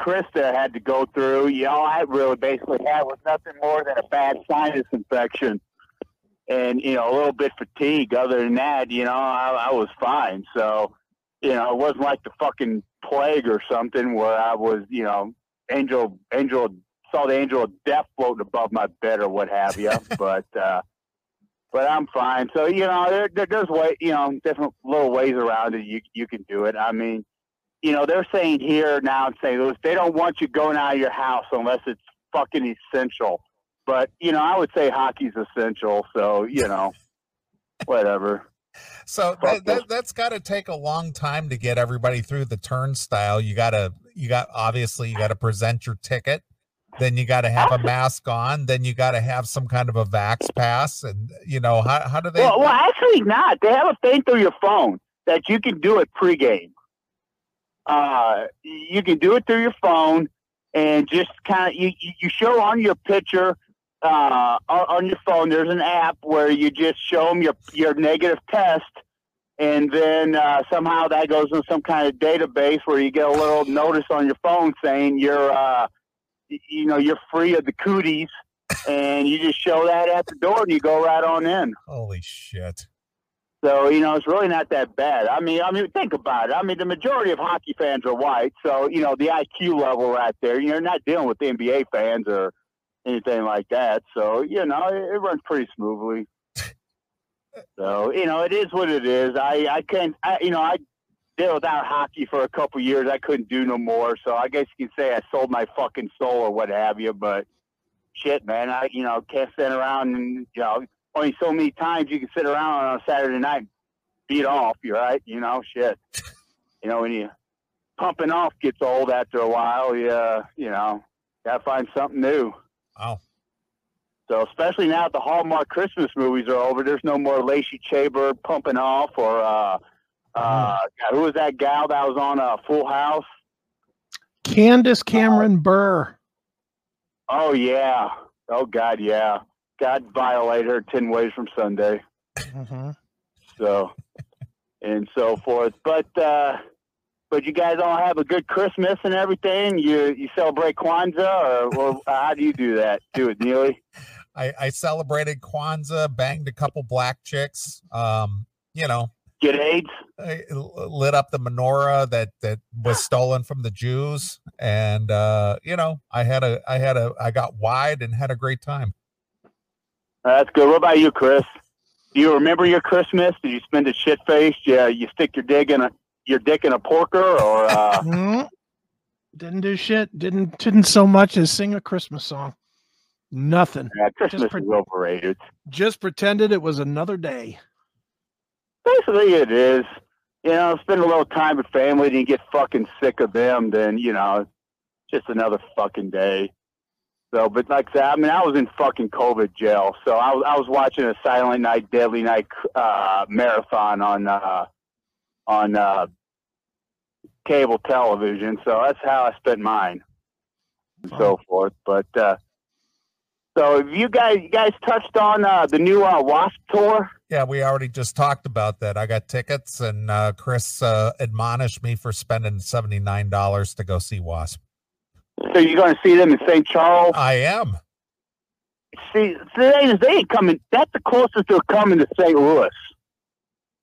Krista had to go through. You know, I really basically had was nothing more than a bad sinus infection and you know a little bit fatigue. Other than that, you know, I, I was fine. So, you know, it wasn't like the fucking plague or something where I was, you know, angel, angel saw the angel of death floating above my bed or what have you. but, uh, but I'm fine. So you know, there, there, there's way, you know, different little ways around it. You you can do it. I mean, you know, they're saying here now in St. Louis they don't want you going out of your house unless it's fucking essential. But you know, I would say hockey's essential. So you know, whatever. So that, that, that's got to take a long time to get everybody through the turnstile. You got to you got obviously you got to present your ticket. Then you got to have a mask on. Then you got to have some kind of a vax pass. And you know how how do they? Well, well, actually, not. They have a thing through your phone that you can do it pregame. Uh, you can do it through your phone and just kind of you you show on your picture uh, on, your phone. There's an app where you just show them your your negative test, and then uh, somehow that goes in some kind of database where you get a little notice on your phone saying you're uh, you know you're free of the cooties. And you just show that at the door, and you go right on in. Holy shit! So you know, it's really not that bad. I mean, I mean, think about it. I mean, the majority of hockey fans are white, so you know the IQ level right there. You're not dealing with the NBA fans or anything like that. So you know, it, it runs pretty smoothly. So you know, it is what it is. I I can't. I, you know, I did without hockey for a couple years. I couldn't do no more. So I guess you can say I sold my fucking soul or what have you. But shit, man, I you know can't sit around and you know only so many times you can sit around on a Saturday night beat off. You're right? You know, shit. You know when you pumping off gets old after a while, you uh, you know gotta find something new. Wow. So especially now that the Hallmark Christmas movies are over, there's no more Lacey Chabert pumping off or uh, uh, God, who was that gal that was on uh, Full House? Candace Cameron Bure. Oh yeah. Oh God, yeah. God violate her ten ways from Sunday. Mhm. So and so forth. But uh but you guys all have a good Christmas and everything. You you celebrate Kwanzaa or, or how do you do that? Do it, Neeley. I, I celebrated Kwanzaa, banged a couple black chicks. Um, you know, Get AIDS? I lit up the menorah that that was stolen from the Jews, and uh, you know, I had a I had a I got wide and had a great time. That's good. What about you, Chris? Do you remember your Christmas? Did you spend it shit faced? Yeah, you stick your dick in a your dick in a porker or uh. Didn't do shit. Didn't didn't so much as sing a Christmas song. Nothing. yeah, Christmas pre- is overrated. Just pretended it was another day. Basically, it is. You know, spend a little time with family, and you get fucking sick of them. Then you know, just another fucking day. So, but like I mean, I was in fucking COVID jail, so I was I was watching a Silent Night, Deadly Night uh, marathon on uh, on uh, cable television. So that's how I spent mine, and so forth. But uh, so you guys, you guys touched on uh, the new uh, Wasp tour. Yeah, we already just talked about that. I got tickets, and uh, Chris uh, admonished me for spending seventy nine dollars to go see Wasp. So you're going to see them in St. Charles. I am. See, the they ain't coming. That's the closest they're coming to St. Louis.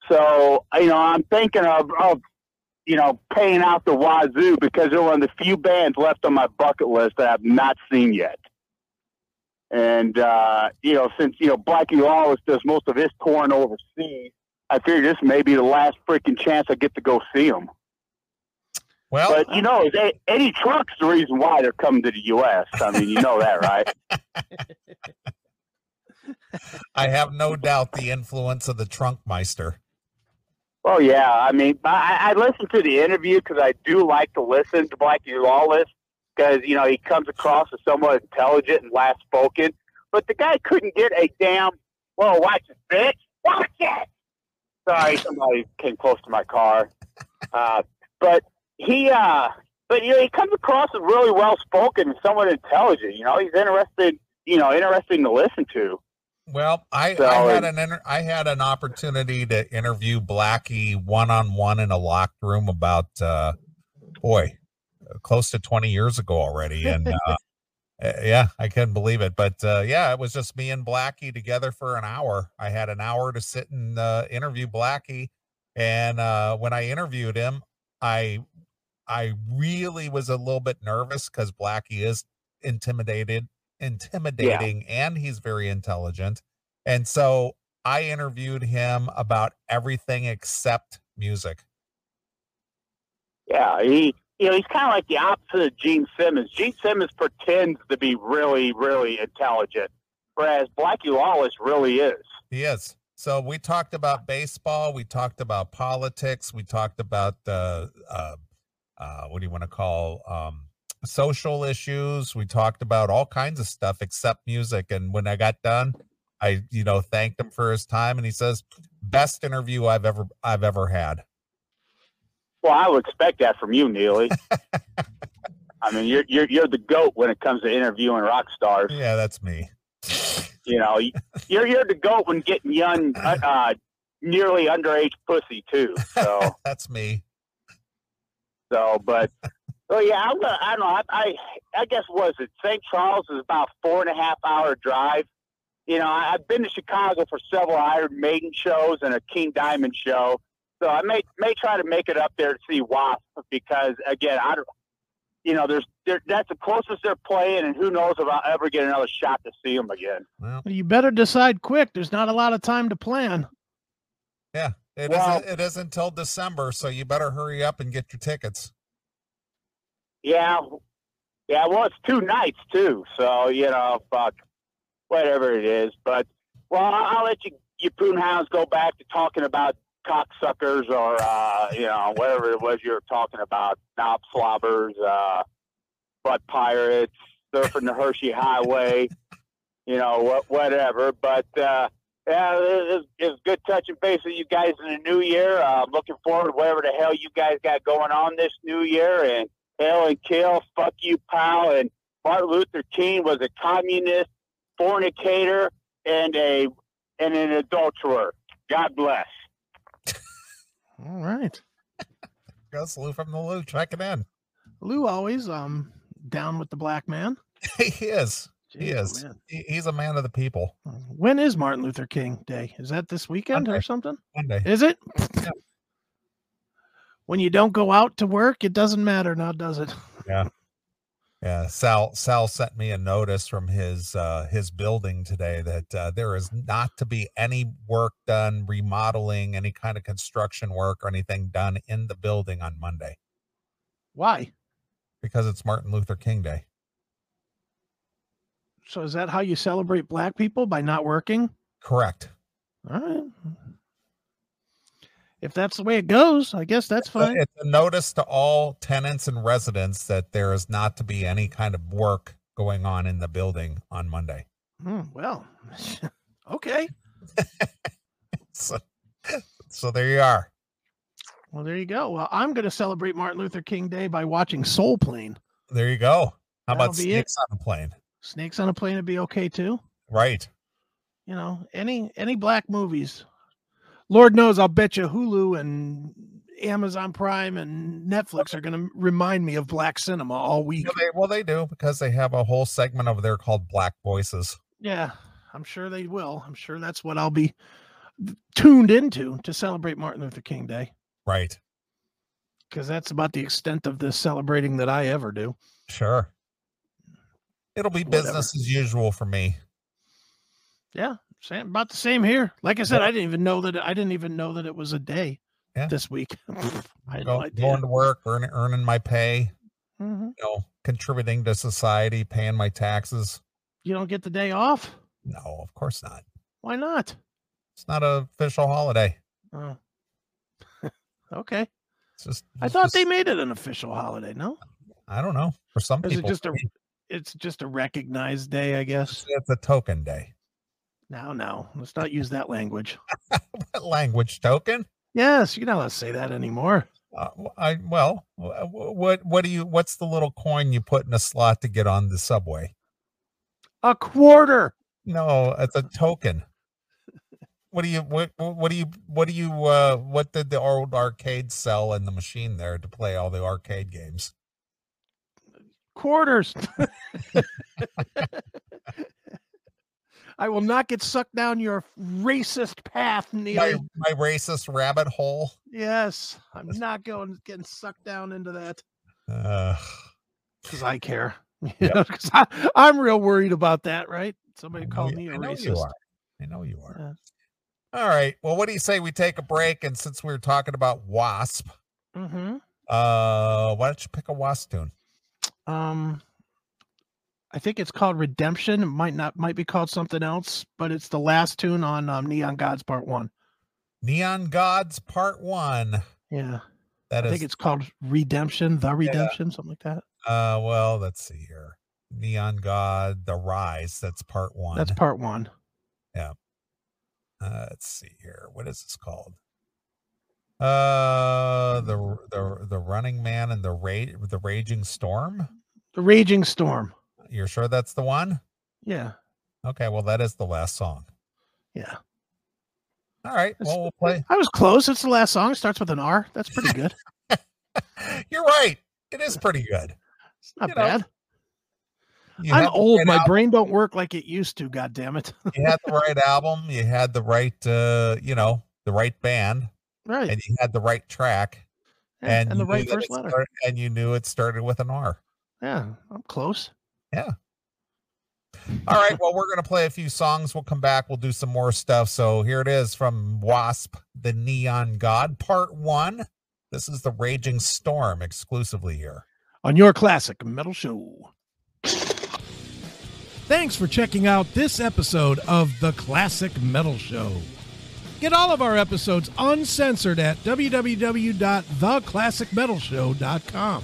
So you know, I'm thinking of, of you know paying out the wazoo because they're one of the few bands left on my bucket list that I've not seen yet. And uh, you know, since you know Blackie Lawless does most of his touring overseas, I figure this may be the last freaking chance I get to go see them. Well, But you know, they, Eddie Trunk's the reason why they're coming to the U.S. I mean, you know that, right? I have no doubt the influence of the Trunkmeister. Oh yeah, I mean, I, I listened to the interview because I do like to listen to Blackie Lawless because you know he comes across as somewhat intelligent and last spoken. But the guy couldn't get a damn. Whoa, watch it, bitch! Watch it. Sorry, somebody came close to my car. Uh, but he, uh, but you know, he comes across as really well spoken and somewhat intelligent. You know, he's interested. You know, interesting to listen to. Well, I, So, I had an inter- I had an opportunity to interview Blackie one on one in a locked room about uh, boy, close to twenty years ago already, and uh, uh, yeah, I couldn't believe it. But uh, yeah, it was just me and Blackie together for an hour. I had an hour to sit and uh, interview Blackie, and uh, when I interviewed him, I I really was a little bit nervous because Blackie is intimidated, intimidating, and he's very intelligent. And so I interviewed him about everything except music. Yeah, he you know he's kind of like the opposite of Gene Simmons. Gene Simmons pretends to be really, really intelligent, whereas Blackie Lawless really is. He is. So we talked about baseball. We talked about politics. We talked about uh, uh, uh, what do you want to call um, social issues. We talked about all kinds of stuff except music. And when I got done, I you know thanked him for his time, and he says, "Best interview I've ever I've ever had." Well, I would expect that from you, Neeley. I mean, you're you're you're the goat when it comes to interviewing rock stars. Yeah, that's me. You know, you're you're the goat when getting young, uh, uh, nearly underage pussy too. So. that's me. So, but oh yeah, I'm gonna, I don't know. I, I I guess was it St. Charles is about four and a half hour drive. You know, I, I've been to Chicago for several Iron Maiden shows and a King Diamond show, so I may may try to make it up there to see Wasp because again, I don't. You know, there's there, that's the closest they're playing, and who knows if I'll ever get another shot to see them again. Well, You better decide quick. There's not a lot of time to plan. yeah, it Well- not It is until December, so you better hurry up and get your tickets. Yeah, yeah. Well, it's two nights too, so you know, fuck, whatever it is. But well, I'll, let you you poonhounds go back to talking about cocksuckers or uh, you know whatever it was you were talking about, knob slobbers, uh, butt pirates, surfing the Hershey Highway, you know, what, whatever. But uh, yeah, it's it good touching base with you guys in the new year. Uh, I'm looking forward to whatever the hell you guys got going on this new year. And hell and kill, fuck you, pal. And Martin Luther King was a communist, fornicator, and a and an adulterer. God bless. All right. Gus Lou from the Loo checking in. Lou always um down with the black man. he is. He is. man. He's a man of the people. When is Martin Luther King Day? Is that this weekend or something? Monday. Is it? Yeah. When you don't go out to work, it doesn't matter now, does it? Yeah, Yeah, Sal Sal sent me a notice from his uh his building today that uh, there is not to be any work done, remodeling, any kind of construction work or anything done in the building on Monday Why? because it's Martin Luther King Day. So is that how you celebrate black people by not working? Correct. All right. If that's the way it goes, I guess that's fine. It's a notice to all tenants and residents that there is not to be any kind of work going on in the building on Monday. Hmm, well, okay. So, so there you are. Well, there you go. Well, I'm going to celebrate Martin Luther King Day by watching Soul Plane. There you go. How That'll about be it. snakes on a plane? Snakes on a Plane would be okay too. Right. You know, any any black movies. Lord knows, I'll bet you Hulu and Amazon Prime and Netflix are going to remind me of black cinema all week. Well they, well, they do because they have a whole segment over there called Black Voices. Yeah, I'm sure they will. I'm sure that's what I'll be tuned into to celebrate Martin Luther King Day Right. because that's about the extent of the celebrating that I ever do. Sure. It'll be Whatever. business as usual for me. Yeah, same about the same here. Like I said, I didn't even know that I didn't even know that it was a day Yeah. this week. I had Go, no idea. going to work, earning earning my pay, Mhm. you know, contributing to society, paying my taxes. You don't get the day off? No, of course not. Why not? It's not a official holiday. Oh. okay. It's just I thought just- they made it an official holiday. No, I don't know. For some is it people, just a it's just a recognized day, I guess. it's a token day. No, no, let's not use that language. What language token? Yes, you're not allowed to say that anymore. Uh, I well, wh- what what do you? What's the little coin you put in a slot to get on the subway? A quarter. No, it's a token. What do you what what do you what do you uh what did the old arcade sell in the machine there to play all the arcade games? quarters. I will not get sucked down your racist path, Neil. my racist rabbit hole. Yes, I'm not going getting sucked down into that Uh, because I care. You Yep. I'm real worried about that. Right? Somebody called you- me a I know you racist. are. I know you are. Yeah. All right. Well, what do you say we take a break? And since we are talking about Wasp, Mm-hmm. uh, why don't you pick a Wasp tune? Um, I think it's called Redemption. It might not might be called something else, but it's the last tune on um, Neon Gods Part One. Neon Gods Part One. Yeah, That I is think it's called Redemption, the Redemption, something like that. uh well, let's see here. Neon God, The Rise, that's part one. That's Part One. uh let's see here. What is this called? Uh the the the running man and the ra- the raging storm. The Raging Storm. You're sure that's the one? Yeah, Okay, well that is the last song. yeah. All right, That's- well we'll play. I was close. It's the last song. It starts with an R. That's pretty good. You're right. It is pretty good. It's not You bad. I'm old. right My album, brain don't work like it used to. God damn it. you had the right album, you had the right uh, you know, the right band, right. and you had the right track. yeah, and, and, the right first letter. start- and you knew it started with an R. Yeah, I'm close. All right, well, we're gonna play a few songs. We'll come back. We'll do some more stuff. So here it is from Wasp, the Neon God, Part One. This is the Raging Storm exclusively here. On your classic metal show. Thanks for checking out this episode of The Classic Metal Show. Get all of our episodes uncensored at www.theclassicmetalshow.com.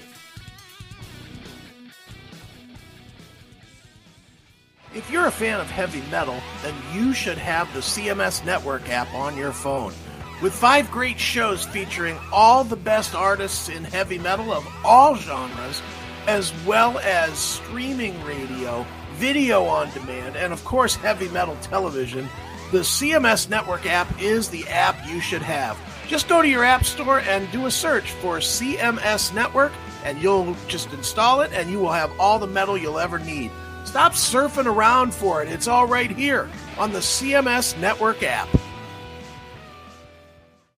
If you're a fan of heavy metal, then you should have the CMS Network app on your phone. With five great shows featuring all the best artists in heavy metal of all genres, as well as streaming radio, video on demand, and of course, heavy metal television, the CMS Network app is the app you should have. Just go to your app store and do a search for CMS Network, and you'll just install it, and you will have all the metal you'll ever need. Stop surfing around for it. It's all right here on the CMS Network app.